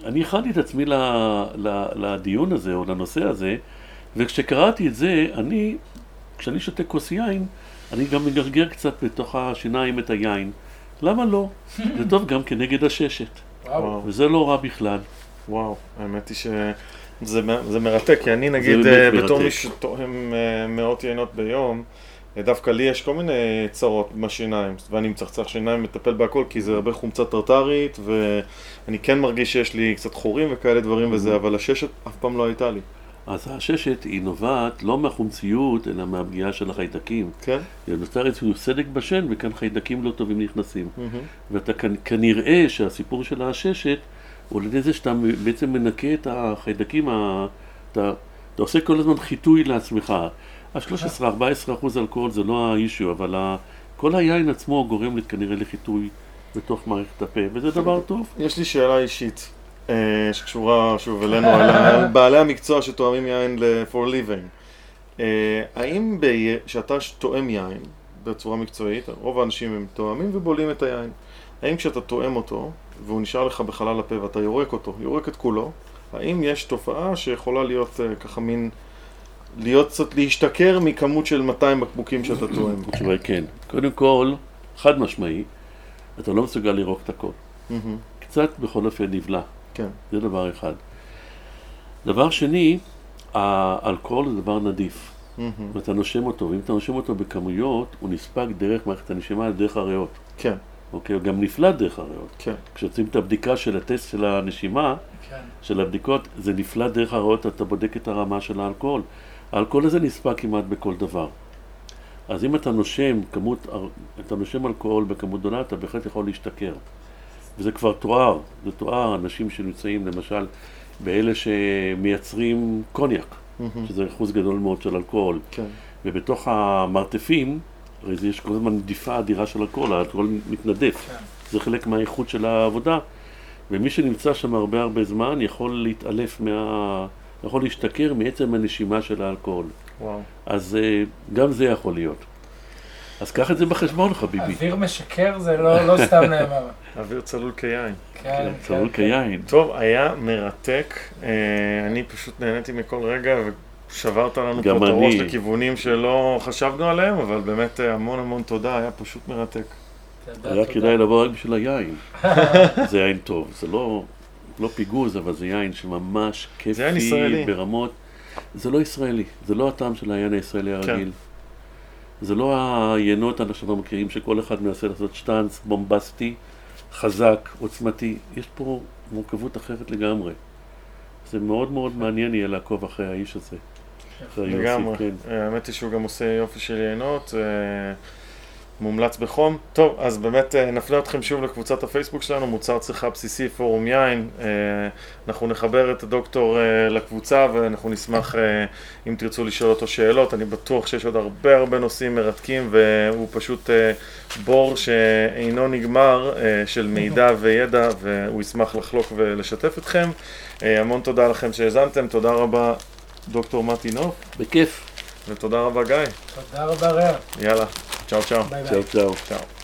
אני הכנתי את עצמי ל, ל, לדיון הזה או לנושא הזה, וכשקראתי את זה, אני, כשאני שותה כוס יין, אני גם מגרגר קצת בתוך השיניים את היין. למה לא? זה טוב גם כנגד עששת, וואו. וזה לא רע בכלל. וואו, האמת היא שזה מ- זה מרתק, כי אני נגיד, אה, בתור. מי שטועם אה, מאות יינות ביום, אה, דווקא לי יש כל מיני צרות בשיניים, ואני מצחצח שיניים, מטפל בהכל, כי זה הרבה חומצה טרטרית, ואני כן מרגיש שיש לי קצת חורים וכאלה דברים וזה, אבל הששת אף פעם לא הייתה לי, אז העששת היא נובעת לא מהחומציות, אלא מהפגיעה של החיידקים. כן? נוצר איזשהו סדק בשן, וכאן חיידקים לא טובים נכנסים. מהמם. ואתה כנ- כנראה שהסיפור של העששת הוא על ידי זה שאתה בעצם מנקה את החיידקים, ה- אתה, אתה עושה כל הזמן חיטוי לעצמך. ה-13-14 אחוז אלכוהול זה לא האישיו, אבל ה- כל היין עצמו גורם כנראה לחיטוי בתוך מערכת הפה, וזה דבר טוב. יש לי שאלה אישית, אה, שקשורה שוב אלינו, על בעלי המקצוע שתואמים יין ל- for living. אה, האם כשאתה תואם יין בצורה מקצועית, רוב האנשים הם תואמים ובולעים את היין, האם כשאתה תואם אותו, והוא נשאר לך בחלל הפה ואתה יורק אותו, יורק את כולו, האם יש תופעה שיכולה להיות uh, ככה מין, להיות קצת להשתכר מכמות של 200 בקבוקים שאתה תואם? התשובה היא כן. קודם כל, חד משמעי, אתה לא מסוגל לירוק את הכל. קצת בכל אופן נבלע, כן, זה דבר אחד. דבר שני, האלכוהול זה דבר נדיף. ואתה נושם אותו, ואם אתה נושם אותו בכמויות, הוא נספג דרך מערכת הנשימה, דרך הריאות. כן, אוקיי? הוא גם נפלט דרך הריאות. כן, כשעושים את הבדיקה של הטסט של הנשימה, כן. של הבדיקות, זה נפלט דרך הריאות, אתה בודק את הרמה של האלכוהול. האלכוהול הזה נספג כמעט בכל דבר. אז אם אתה נושם כמות, אתה נושם אלכוהול בכמות גדולה, אתה בהחלט יכול להשתכר. וזה כבר תואר, זה תואר, אנשים שנמצאים למשל באלה שמייצרים קוניאק, מהמם, שזה אחוז גדול מאוד של אלכוהול. כן, ובתוך המרתפים, הרי זה יש כל הזמן נדיפה אדירה של אלכוהול, האלכוהול מתנדף. כן. זה חלק מהאיכות של העבודה, ומי שנמצא שם הרבה הרבה זמן יכול להתעלף מה... יכול להשתכר מעצם הנשימה של האלכוהול. וואו. אז אה, גם זה יכול להיות. אז קח את זה בחשבון, חביבי. אוויר משקר זה לא לא סתם נאמר. [LAUGHS] אוויר צלול כיין. כן, צלול כן. כיין. טוב, היה מרתק. אה, אני פשוט נהניתי מכל רגע ושברת לנו פה את הראש. לכיוונים שלא חשבנו עליהם, אבל באמת אה, המון המון תודה, היה פשוט מרתק. תודה, היה תודה. כדאי לבוא רק בשביל היין. [LAUGHS] זה יין טוב, זה לא, לא פיגוז, אבל זה יין שממש זה יין כיפי ישראלי. ברמות. זה לא ישראלי, זה לא הטעם של היין הישראלי הרגיל. זה לא היינות שאנחנו מכירים שכל אחד מנסה לעשות שטאנץ בומבסטי, חזק, עוצמתי. יש פה מורכבות אחרת לגמרי. זה מאוד מאוד מעניין יהיה לעקוב אחרי האיש הזה. לגמרי. אה, האמת היא שהוא גם עושה יופי של יינות, אה, מומלץ בחום. טוב, אז באמת אה, נפנה אתכם שוב לקבוצת הפייסבוק שלנו, מוצר צריכה בסיסי פורום יין. אנחנו נחבר את הדוקטור לקבוצה ואנחנו נשמח אם תרצו לשאול אותו שאלות. אני בטוח שיש עוד הרבה הרבה נושאים מרתקים והוא פשוט בור שאינו נגמר של מידע וידע והוא ישמח לחלוק ולשתף אתכם. המון תודה לכם שהאזנתם, תודה רבה דוקטור מתי נוף. בכיף. ותודה רבה גיא. תודה רבה רע. יאללה, צ'או צ'או. ביי ביי. צ'או צ'או. צ'או.